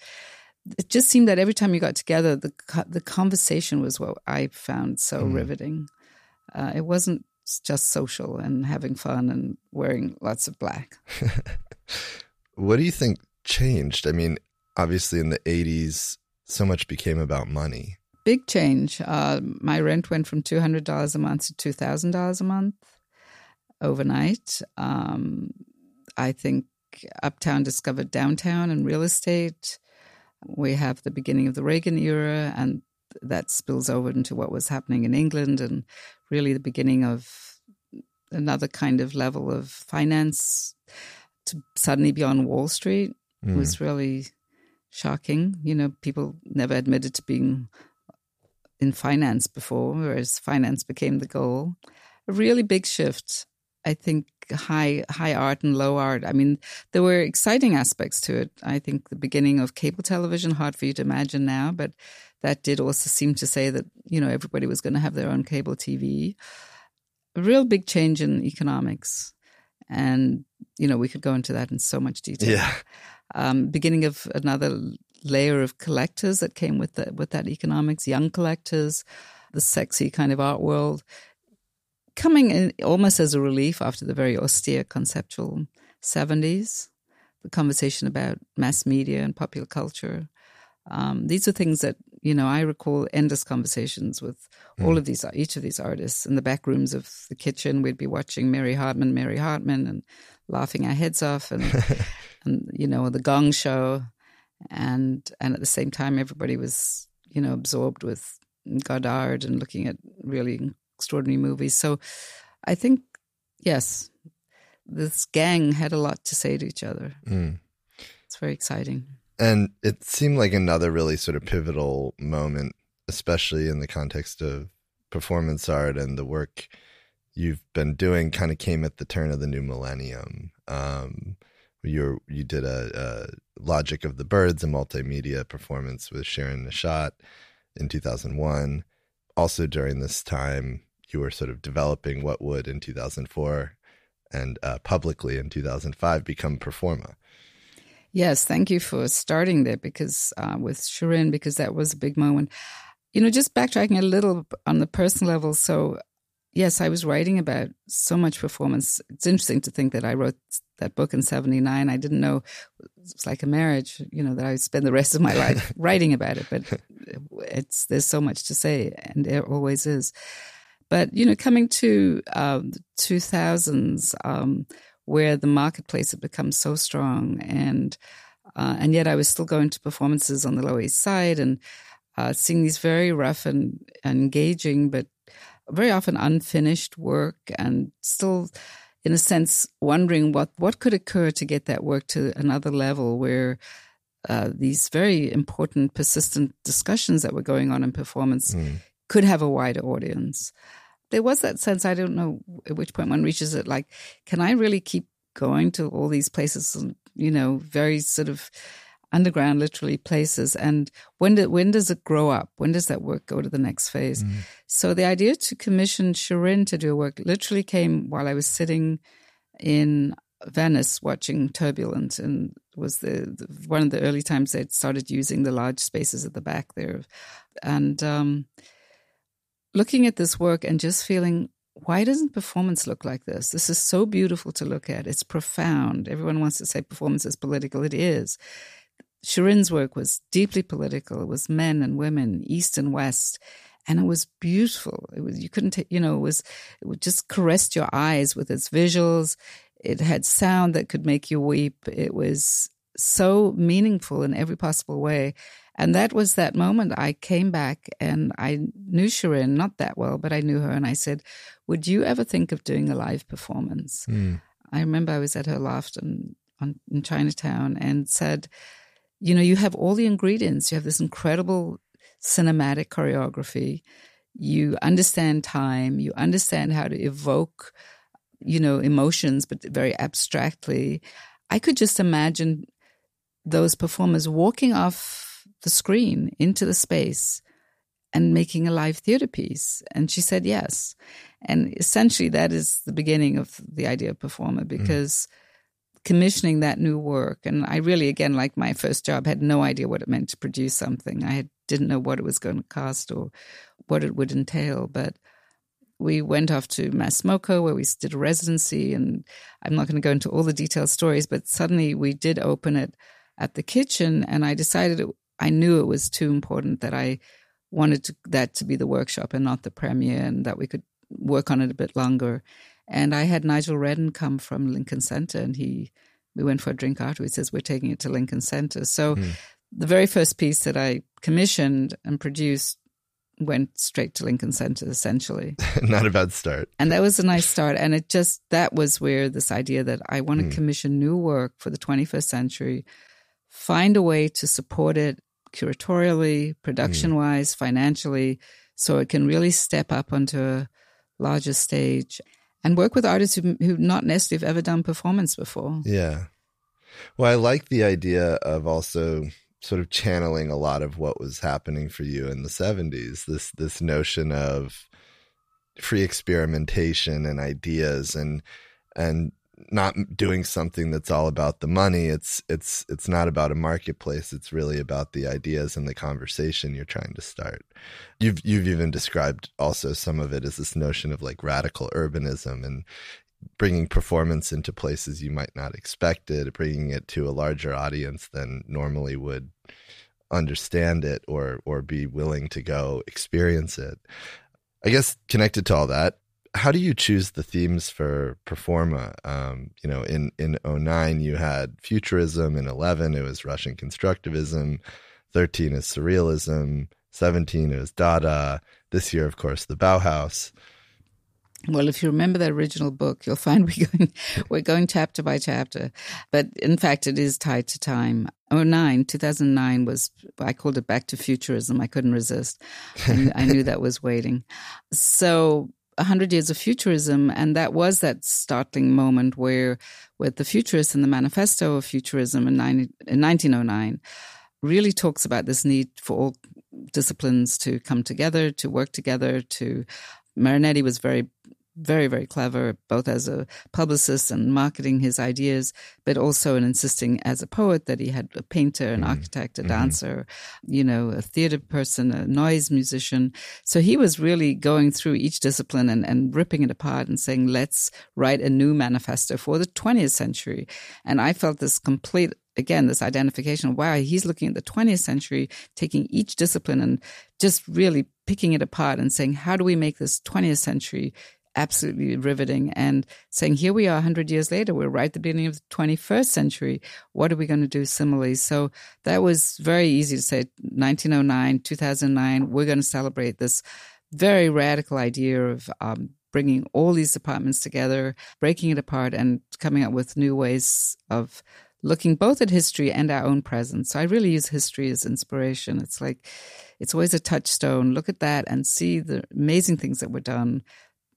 it just seemed that every time you got together, the, the conversation was what I found so mm. riveting. Uh, it wasn't just social and having fun and wearing lots of black. what do you think changed? I mean, obviously in the 80s, so much became about money. Big change. Uh, my rent went from $200 a month to $2,000 a month overnight. Um, I think Uptown discovered downtown and real estate. We have the beginning of the Reagan era, and that spills over into what was happening in England and really the beginning of another kind of level of finance to suddenly be on Wall Street mm. was really shocking. You know, people never admitted to being in finance before, whereas finance became the goal. A really big shift. I think high high art and low art. I mean, there were exciting aspects to it. I think the beginning of cable television, hard for you to imagine now, but that did also seem to say that you know everybody was going to have their own cable TV. A real big change in economics, and you know we could go into that in so much detail. Yeah um, beginning of another layer of collectors that came with the, with that economics, young collectors, the sexy kind of art world, coming in almost as a relief after the very austere conceptual 70s, the conversation about mass media and popular culture. Um, these are things that you know I recall endless conversations with mm. all of these, each of these artists in the back rooms of the kitchen. We'd be watching Mary Hartman, Mary Hartman, and laughing our heads off, and and you know the Gong Show, and and at the same time everybody was you know absorbed with Godard and looking at really extraordinary movies. So I think yes, this gang had a lot to say to each other. Mm. It's very exciting. And it seemed like another really sort of pivotal moment, especially in the context of performance art and the work you've been doing kind of came at the turn of the new millennium. Um, you you did a, a, Logic of the Birds, a multimedia performance with Shirin Neshat in 2001. Also during this time, you were sort of developing what would in 2004 and uh, publicly in 2005 become Performa. Yes, thank you for starting there because uh, with Shirin, because that was a big moment. You know, just backtracking a little on the personal level. So yes, I was writing about so much performance. It's interesting to think that I wrote that book in 79. I didn't know it's like a marriage, you know, that I would spend the rest of my life writing about it, but it's, there's so much to say and there always is. But, you know, coming to um, 2000s, um, where the marketplace had become so strong and Uh, and yet I was still going to performances on the Lower East Side and uh, seeing these very rough and, and engaging, but very often unfinished work and still in a sense wondering what what could occur to get that work to another level where uh, these very important persistent discussions that were going on in performance mm. Could have a wider audience there was that sense i don't know at which point one reaches it like can i really keep going to all these places you know very sort of underground, literally places. And when do, when does it grow up? When does that work go to the next phase? Mm. So the idea to commission Shirin to do work literally came while I was sitting in Venice watching Turbulent, and was the, the one of the early times they'd started using the large spaces at the back there, and um, looking at this work and just feeling why doesn't performance look like this? This is so beautiful to look at. It's profound. Everyone wants to say performance is political. It is. Shirin's work was deeply political. It was men and women, East and West. And it was beautiful. It was, you couldn't, you know, it was, it just caressed your eyes with its visuals. It had sound that could make you weep. It was so meaningful in every possible way. And that was that moment I came back and I knew Shirin, not that well, but I knew her. And I said, Would you ever think of doing a live performance? Mm. I remember I was at her loft in, on, in Chinatown and said, you know, you have all the ingredients. You have this incredible cinematic choreography. You understand time. You understand how to evoke, you know, emotions, but very abstractly. I could just imagine those performers walking off the screen into the space and making a live theater piece. And she said yes. And essentially, that is the beginning of the idea of Performa mm. because. Mm commissioning that new work. And I really, again, like my first job, had no idea what it meant to produce something. I had, didn't know what it was going to cost or what it would entail. But we went off to Mass where we did a residency. And I'm not going to go into all the detailed stories, but suddenly we did open it at the kitchen. And I decided it, I knew it was too important that I wanted to, that to be the workshop and not the premiere and that we could work on it a bit longer. And I had Nigel Redden come from Lincoln Center, and he we went for a drink after. He says we're taking it to Lincoln Center. So mm. the very first piece that I commissioned and produced went straight to Lincoln Center, essentially. Not a bad start. And that was a nice start. And it just that was where this idea that I want to mm. commission new work for the 21st century, find a way to support it curatorially, production wise, mm. financially, so it can really step up onto a larger stage and work with artists who who not necessarily have ever done performance before. Yeah. Well, I like the idea of also sort of channeling a lot of what was happening for you in the 70s. This this notion of free experimentation and ideas and and not doing something that's all about the money. It's it's it's not about a marketplace. It's really about the ideas and the conversation you're trying to start. You've you've even described also some of it as this notion of like radical urbanism and bringing performance into places you might not expect it, bringing it to a larger audience than normally would understand it or or be willing to go experience it. I guess connected to all that, how do you choose the themes for Performa? Um, you know, in in 09 you had futurism, in 11 it was Russian constructivism, 13 is surrealism, 17 it was Dada. This year, of course, the Bauhaus. Well, if you remember that original book, you'll find we're going we're going chapter by chapter. But in fact, it is tied to time. 09, 2009 was I called it back to futurism. I couldn't resist. I, I knew that was waiting. So 100 Years of Futurism, and that was that startling moment where, with the futurists and the Manifesto of Futurism in, 90, in 1909, really talks about this need for all disciplines to come together, to work together, to Marinetti was very very, very clever, both as a publicist and marketing his ideas, but also in insisting as a poet that he had a painter, an mm-hmm. architect, a mm-hmm. dancer, you know, a theater person, a noise musician. So he was really going through each discipline and, and ripping it apart and saying, let's write a new manifesto for the 20th century. And I felt this complete again, this identification of wow, he's looking at the 20th century, taking each discipline and just really picking it apart and saying, how do we make this 20th century absolutely riveting and saying, here we are 100 years later, we're right at the beginning of the 21st century. What are we going to do similarly? So that was very easy to say 1909, 2009, we're going to celebrate this very radical idea of um, bringing all these departments together, breaking it apart, and coming up with new ways of looking both at history and our own present. So I really use history as inspiration. It's like, it's always a touchstone. Look at that and see the amazing things that were done,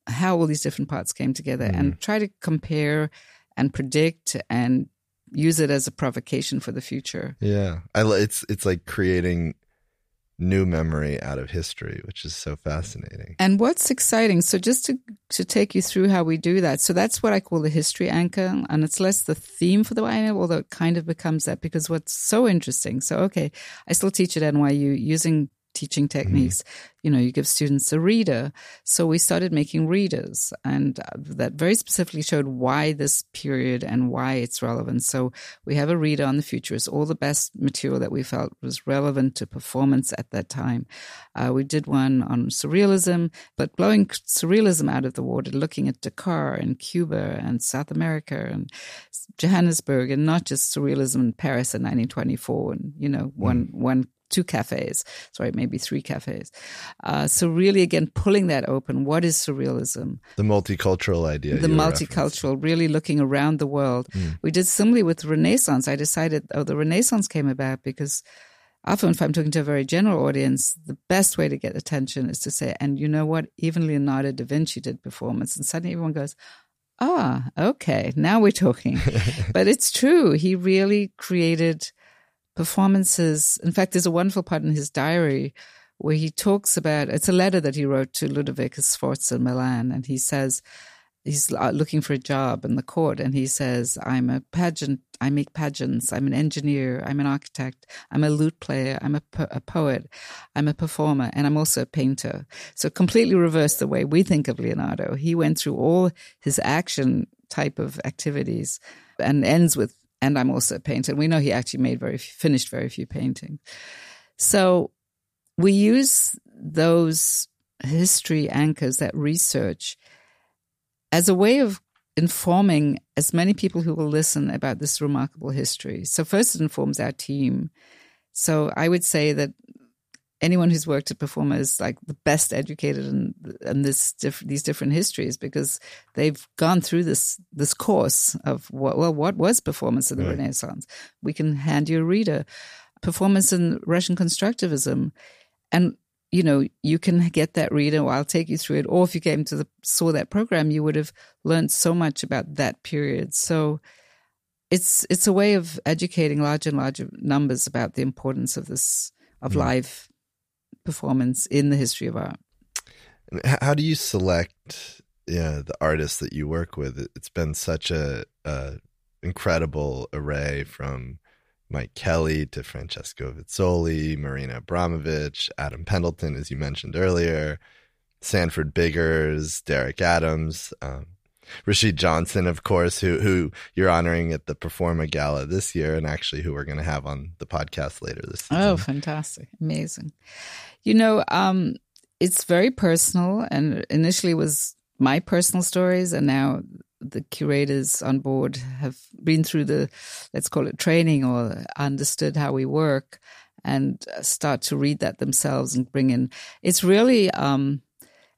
how all these different parts came together, mm. and try to compare and predict and use it as a provocation for the future. Yeah, I it's it's like creating new memory out of history, which is so fascinating. And what's exciting, so just to, to take you through how we do that. So that's what I call the history anchor. And it's less the theme for the biennial, although it kind of becomes that because what's so interesting. So, okay, I still teach at NYU using teaching mm-hmm. techniques. Mm-hmm. You know, you give students a reader. So we started making readers, and uh, that very specifically showed why this period and why it's relevant. So we have a reader on the futurists, all the best material that we felt was relevant to performance at that time. Uh, we did one on surrealism, but blowing surrealism out of the water, looking at Dakar and Cuba and South America and Johannesburg, and not just surrealism in Paris in 1924, and you know, one mm. one two cafes, sorry, maybe three cafes. Uh, so really, again, pulling that open. What is surrealism? The multicultural idea. The multicultural, really looking around the world. Mm. We did similarly with Renaissance. I decided, oh, the Renaissance came about because often if I'm talking to a very general audience, the best way to get attention is to say, and you know what? Even Leonardo da Vinci did performance. And suddenly everyone goes, ah, okay, now we're talking. but it's true. He really created performances. In fact, there's a wonderful part in his diary where he talks about it's a letter that he wrote to Ludovico Sforza in Milan, and he says he's uh, looking for a job in the court, and he says, "I'm a pageant. I make pageants. I'm an engineer. I'm an architect. I'm a lute player. I'm a, a poet. I'm a performer, and I'm also a painter." So completely reverse the way we think of Leonardo. He went through all his action type of activities and ends with and I'm also a painter. We know he actually made very finished very few paintings. So we use those history anchors, that research, as a way of informing as many people who will listen about this remarkable history. So first, it informs our team. So I would say that anyone who's worked at Performa is like the best educated in, in this diff- these different histories because they've gone through this this course of what, well what was performance in the right. Renaissance. We can hand you a reader, performance in Russian constructivism, and you know you can get that reader. Or I'll take you through it. Or if you came to the saw that program, you would have learned so much about that period. So. It's it's a way of educating larger and larger numbers about the importance of this of mm. live performance in the history of art. How do you select yeah, the artists that you work with? It's been such a, a incredible array from Mike Kelley to Francesco Vezzoli, Marina Abramović, Adam Pendleton, as you mentioned earlier, Sanford Biggers, Derek Adams, um, Rashid Johnson, of course, who who you're honoring at the Performa Gala this year, and actually who we're going to have on the podcast later this season. Oh, fantastic! Amazing. You know, um, it's very personal, and initially was my personal stories, and now the curators on board have been through the, let's call it training or understood how we work and start to read that themselves and bring in. It's really, um,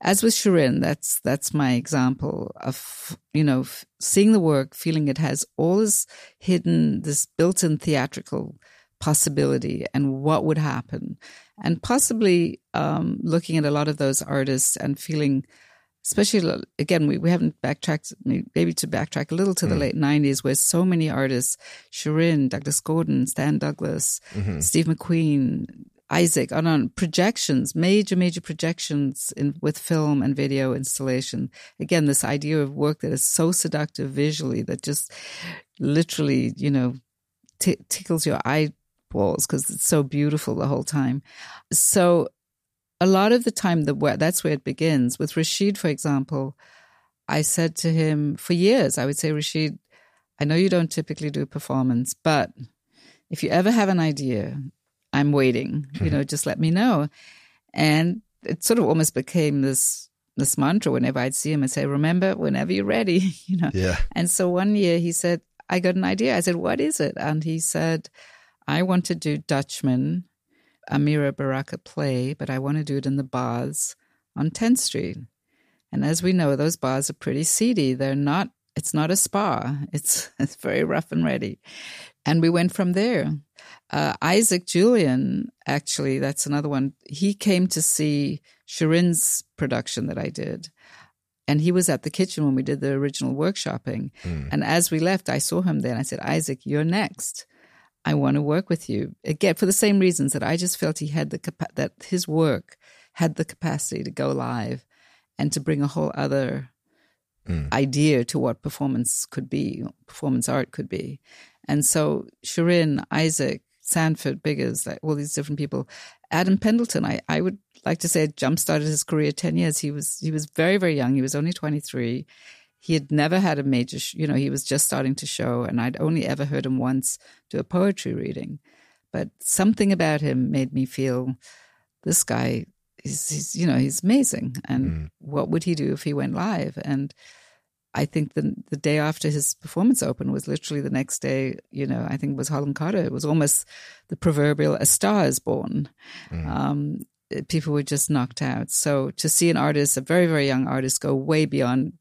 as with Shirin, that's that's my example of you know seeing the work, feeling it has all this hidden, this built-in theatrical possibility and what would happen, and possibly um, looking at a lot of those artists and feeling, especially again, we, we haven't backtracked, maybe to backtrack a little to mm. the late 90s, where so many artists, Shirin, Douglas Gordon, Stan Douglas, mm-hmm. Steve McQueen, Isaac on, on projections, major, major projections in, with film and video installation. Again, this idea of work that is so seductive visually that just literally, you know, t- tickles your eyeballs because it's so beautiful the whole time. So a lot of the time, the that's where it begins. With Rashid, for example, I said to him for years, I would say, Rashid, I know you don't typically do performance, but if you ever have an idea, I'm waiting, you know, mm-hmm. just let me know. And it sort of almost became this this mantra whenever I'd see him and say, "Remember, whenever you're ready," you know. Yeah. And so one year he said, "I got an idea." I said, "What is it?" And he said, "I want to do Dutchman, Amiri Baraka play, but I want to do it in the bars on 10th Street." And as we know, those bars are pretty seedy. They're not. It's not a spa. It's it's very rough and ready. And we went from there. Uh, Isaac Julien, actually, that's another one. He came to see Shirin's production that I did. And he was at the kitchen when we did the original workshopping. Mm. And as we left, I saw him there and I said, Isaac, you're next. I want to work with you. Again, for the same reasons that I just felt he had the capa- that his work had the capacity to go live and to bring a whole other mm. idea to what performance could be, performance art could be. And so Shirin, Isaac, Sanford, Biggers, like all these different people. Adam Pendleton, I, I would like to say, jump started his career ten years. He was he was very very young. He was only twenty three. He had never had a major, sh- you know, he was just starting to show, and I'd only ever heard him once do a poetry reading. But something about him made me feel this guy is, he's, you know, he's amazing. And mm. what would he do if he went live? And I think the the day after his performance opened was literally the next day. You know, I think it was Holland Cotter. It was almost the proverbial "a star is born." Mm. Um, people were just knocked out. So to see an artist, a very very young artist, go way beyond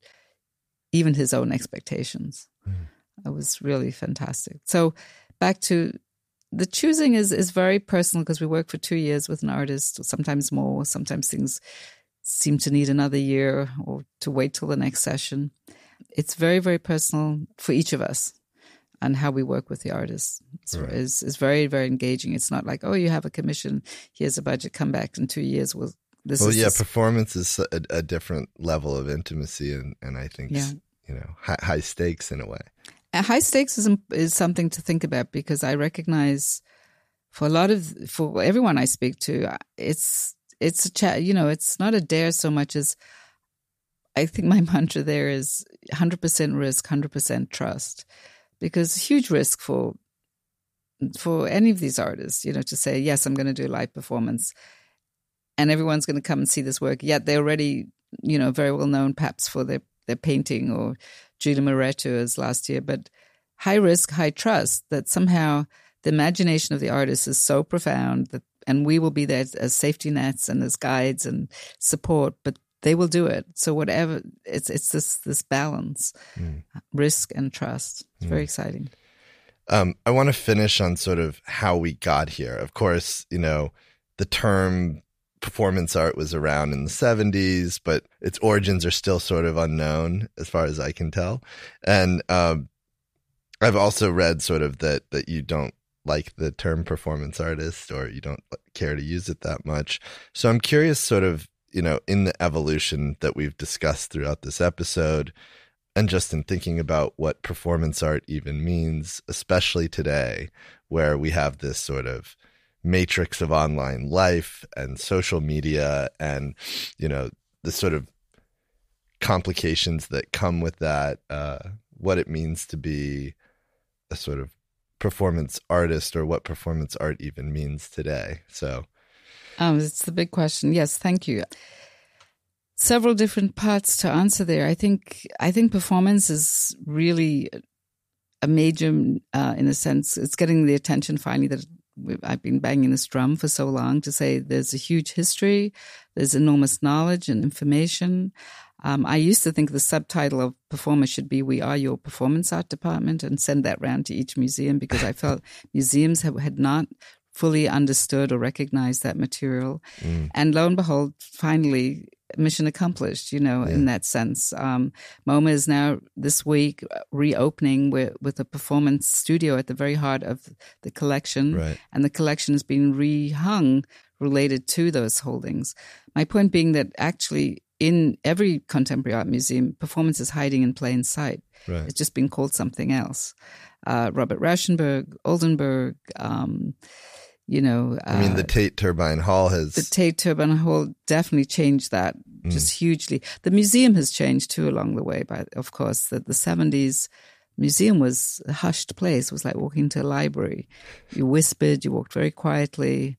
even his own expectations, mm. it was really fantastic. So back to the choosing is is very personal because we work for two years with an artist, sometimes more, sometimes things seem to need another year or to wait till the next session it's very, very personal for each of us and how we work with the artists right. is is very, very engaging. It's not like, oh, you have a commission, here's a budget, come back in two years. We'll, this well, yeah, performance is a, a, different level of intimacy, and, and I think yeah. you know high, high stakes in a way. And high stakes is is something to think about because I recognize for a lot of for everyone I speak to, uh, it's it's a chat. You know, it's not a dare so much as I think my mantra there is 100% risk, 100% trust, because huge risk for for any of these artists, you know, to say yes, I'm going to do live performance, and everyone's going to come and see this work. Yet they're already, you know, very well known, perhaps for their their painting or Julie Mehretu as last year, but high risk, high trust. That somehow the imagination of the artist is so profound that and we will be there as safety nets and as guides and support, but they will do it. So whatever it's it's this this balance, mm. risk and trust. It's mm. very exciting. Um, I want to finish on sort of how we got here. Of course, you know the term performance art was around in the 70s, but its origins are still sort of unknown as far as I can tell. And um, I've also read sort of that that you don't like the term performance artist or you don't care to use it that much. So I'm curious sort of you know, in the evolution that we've discussed throughout this episode, and just in thinking about what performance art even means, especially today, where we have this sort of matrix of online life and social media and, you know, the sort of complications that come with that, uh, what it means to be a sort of performance artist or what performance art even means today. So, um, it's the big question. Yes, thank you. Several different parts to answer there. I think I think performance is really a major, uh, in a sense, it's getting the attention finally that I've been banging this drum for so long to say there's a huge history, there's enormous knowledge and information. Um, I used to think the subtitle of Performa should be "We are your performance art department" and send that round to each museum because I felt museums have, had not fully understood or recognized that material. Mm. And lo and behold, finally, mission accomplished, you know, yeah. in that sense. Um, MoMA is now this week reopening with, with a performance studio at the very heart of the collection. Right. And the collection is being rehung related to those holdings. My point being that actually in every contemporary art museum, performance is hiding in plain sight. Right. It's just been called something else. Uh, Robert Rauschenberg, Oldenburg, um, you know. Uh, I mean, the uh, Tate Turbine Hall has. The Tate Turbine Hall definitely changed that mm. just hugely. The museum has changed too along the way, but of course, the, the 70s museum was a hushed place. It was like walking to a library. You whispered, you walked very quietly.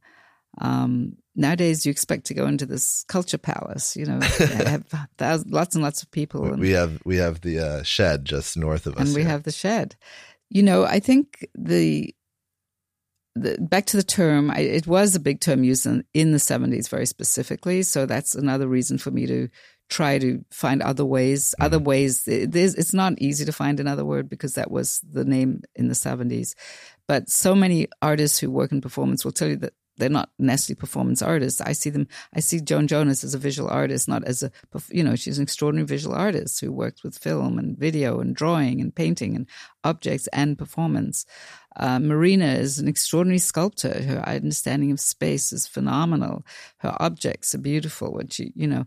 Um, nowadays you expect to go into this culture palace, you know, have thousands, lots and lots of people. And, we have we have the uh, shed just north of us, and we here. have the shed. You know, I think the the, back to the term, I, it was a big term used in, in the 70s very specifically. So that's another reason for me to try to find other ways, mm-hmm. other ways. It it's not easy to find another word because that was the name in the 70s. But so many artists who work in performance will tell you that they're not necessarily performance artists. I see them. I see Joan Jonas as a visual artist, not as a you know she's an extraordinary visual artist who works with film and video and drawing and painting and objects and performance. Uh, Marina is an extraordinary sculptor. Her understanding of space is phenomenal. Her objects are beautiful. When she you know.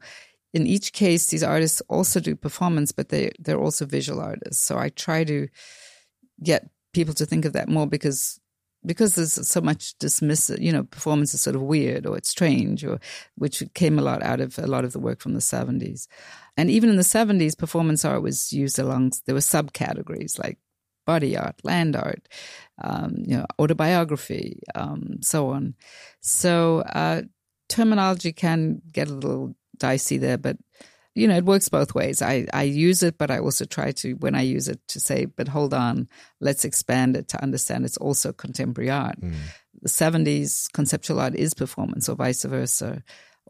In each case, these artists also do performance, but they they're also visual artists. So I try to get people to think of that more because because there's so much dismiss you know performance is sort of weird or it's strange or which came a lot out of a lot of the work from the 70s and even in the 70s performance art was used along there were subcategories like body art land art um, you know autobiography um, so on so uh, terminology can get a little dicey there but you know, it works both ways. I, I use it, but I also try to, when I use it, to say, but hold on, let's expand it to understand it's also contemporary art. Mm. The 70s conceptual art is performance, or vice versa.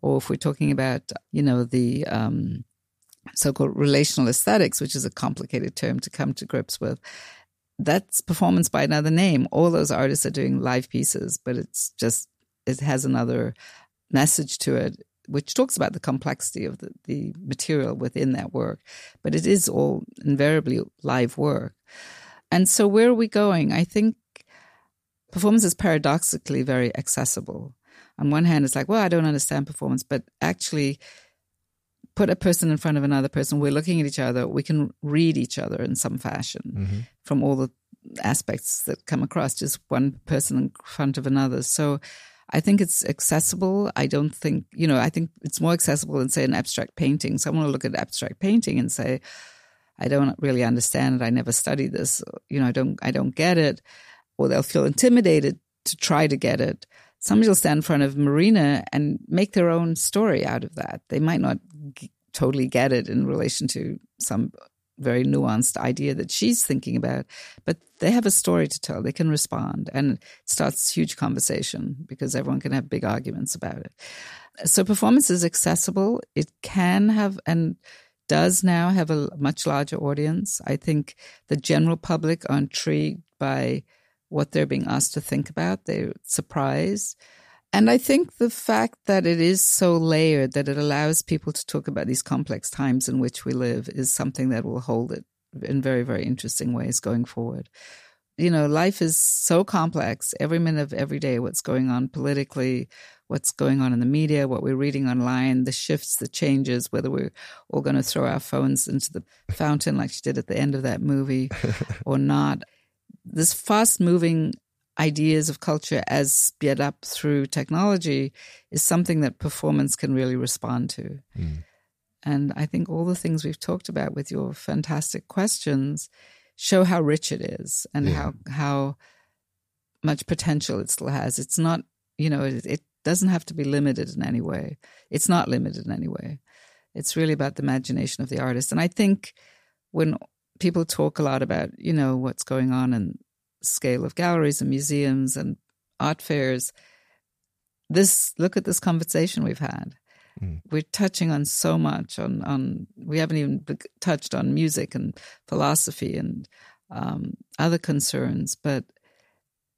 Or if we're talking about, you know, the um, so called relational aesthetics, which is a complicated term to come to grips with, that's performance by another name. All those artists are doing live pieces, but it's just, it has another message to it which talks about the complexity of the, the material within that work, but it is all invariably live work. And so, where are we going? I think performance is paradoxically very accessible. On one hand, it's like, well, I don't understand performance, but actually, put a person in front of another person, we're looking at each other, we can read each other in some fashion mm-hmm. from all the aspects that come across, just one person in front of another. So, I think it's accessible. I don't think, you know, I think it's more accessible than, say, an abstract painting. Someone will look at abstract painting and say, I don't really understand it. I never studied this. You know, I don't, I don't get it. Or they'll feel intimidated to try to get it. Somebody will stand in front of Marina and make their own story out of that. They might not g- totally get it in relation to some very nuanced idea that she's thinking about, but they have a story to tell. They can respond, and it starts huge conversation because everyone can have big arguments about it. So performance is accessible. It can have and does now have a much larger audience. I think the general public are intrigued by what they're being asked to think about. They're surprised. And I think the fact that it is so layered that it allows people to talk about these complex times in which we live is something that will hold it in very, very interesting ways going forward. You know, life is so complex every minute of every day, what's going on politically, what's going on in the media, what we're reading online, the shifts, the changes, whether we're all going to throw our phones into the fountain like she did at the end of that movie or not. This fast moving ideas of culture as sped up through technology is something that performance can really respond to. Mm. And I think all the things we've talked about with your fantastic questions show how rich it is and yeah. how how much potential it still has. It's not, you know, it, it doesn't have to be limited in any way. It's not limited in any way. It's really about the imagination of the artist. And I think when people talk a lot about, you know, what's going on in scale of galleries and museums and art fairs. This look at this conversation we've had. Mm. We're touching on so much on on we haven't even touched on music and philosophy and um, other concerns, but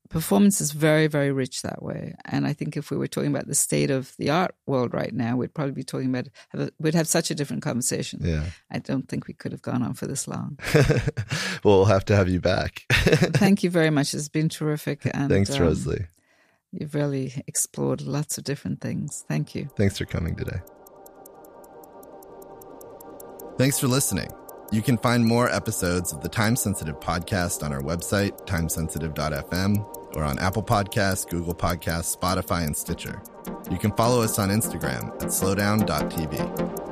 performance is very, very rich that way. And I think if we were talking about the state of the art world right now, we'd probably be talking about, have a, we'd have such a different conversation. Yeah. I don't think we could have gone on for this long. well, we'll have to have you back. Thank you very much. It's been terrific. And, Thanks, um, RoseLee. You've really explored lots of different things. Thank you. Thanks for coming today. Thanks for listening. You can find more episodes of the Time Sensitive podcast on our website, timesensitive.fm, or on Apple Podcasts, Google Podcasts, Spotify, and Stitcher. You can follow us on Instagram at slowdown.tv.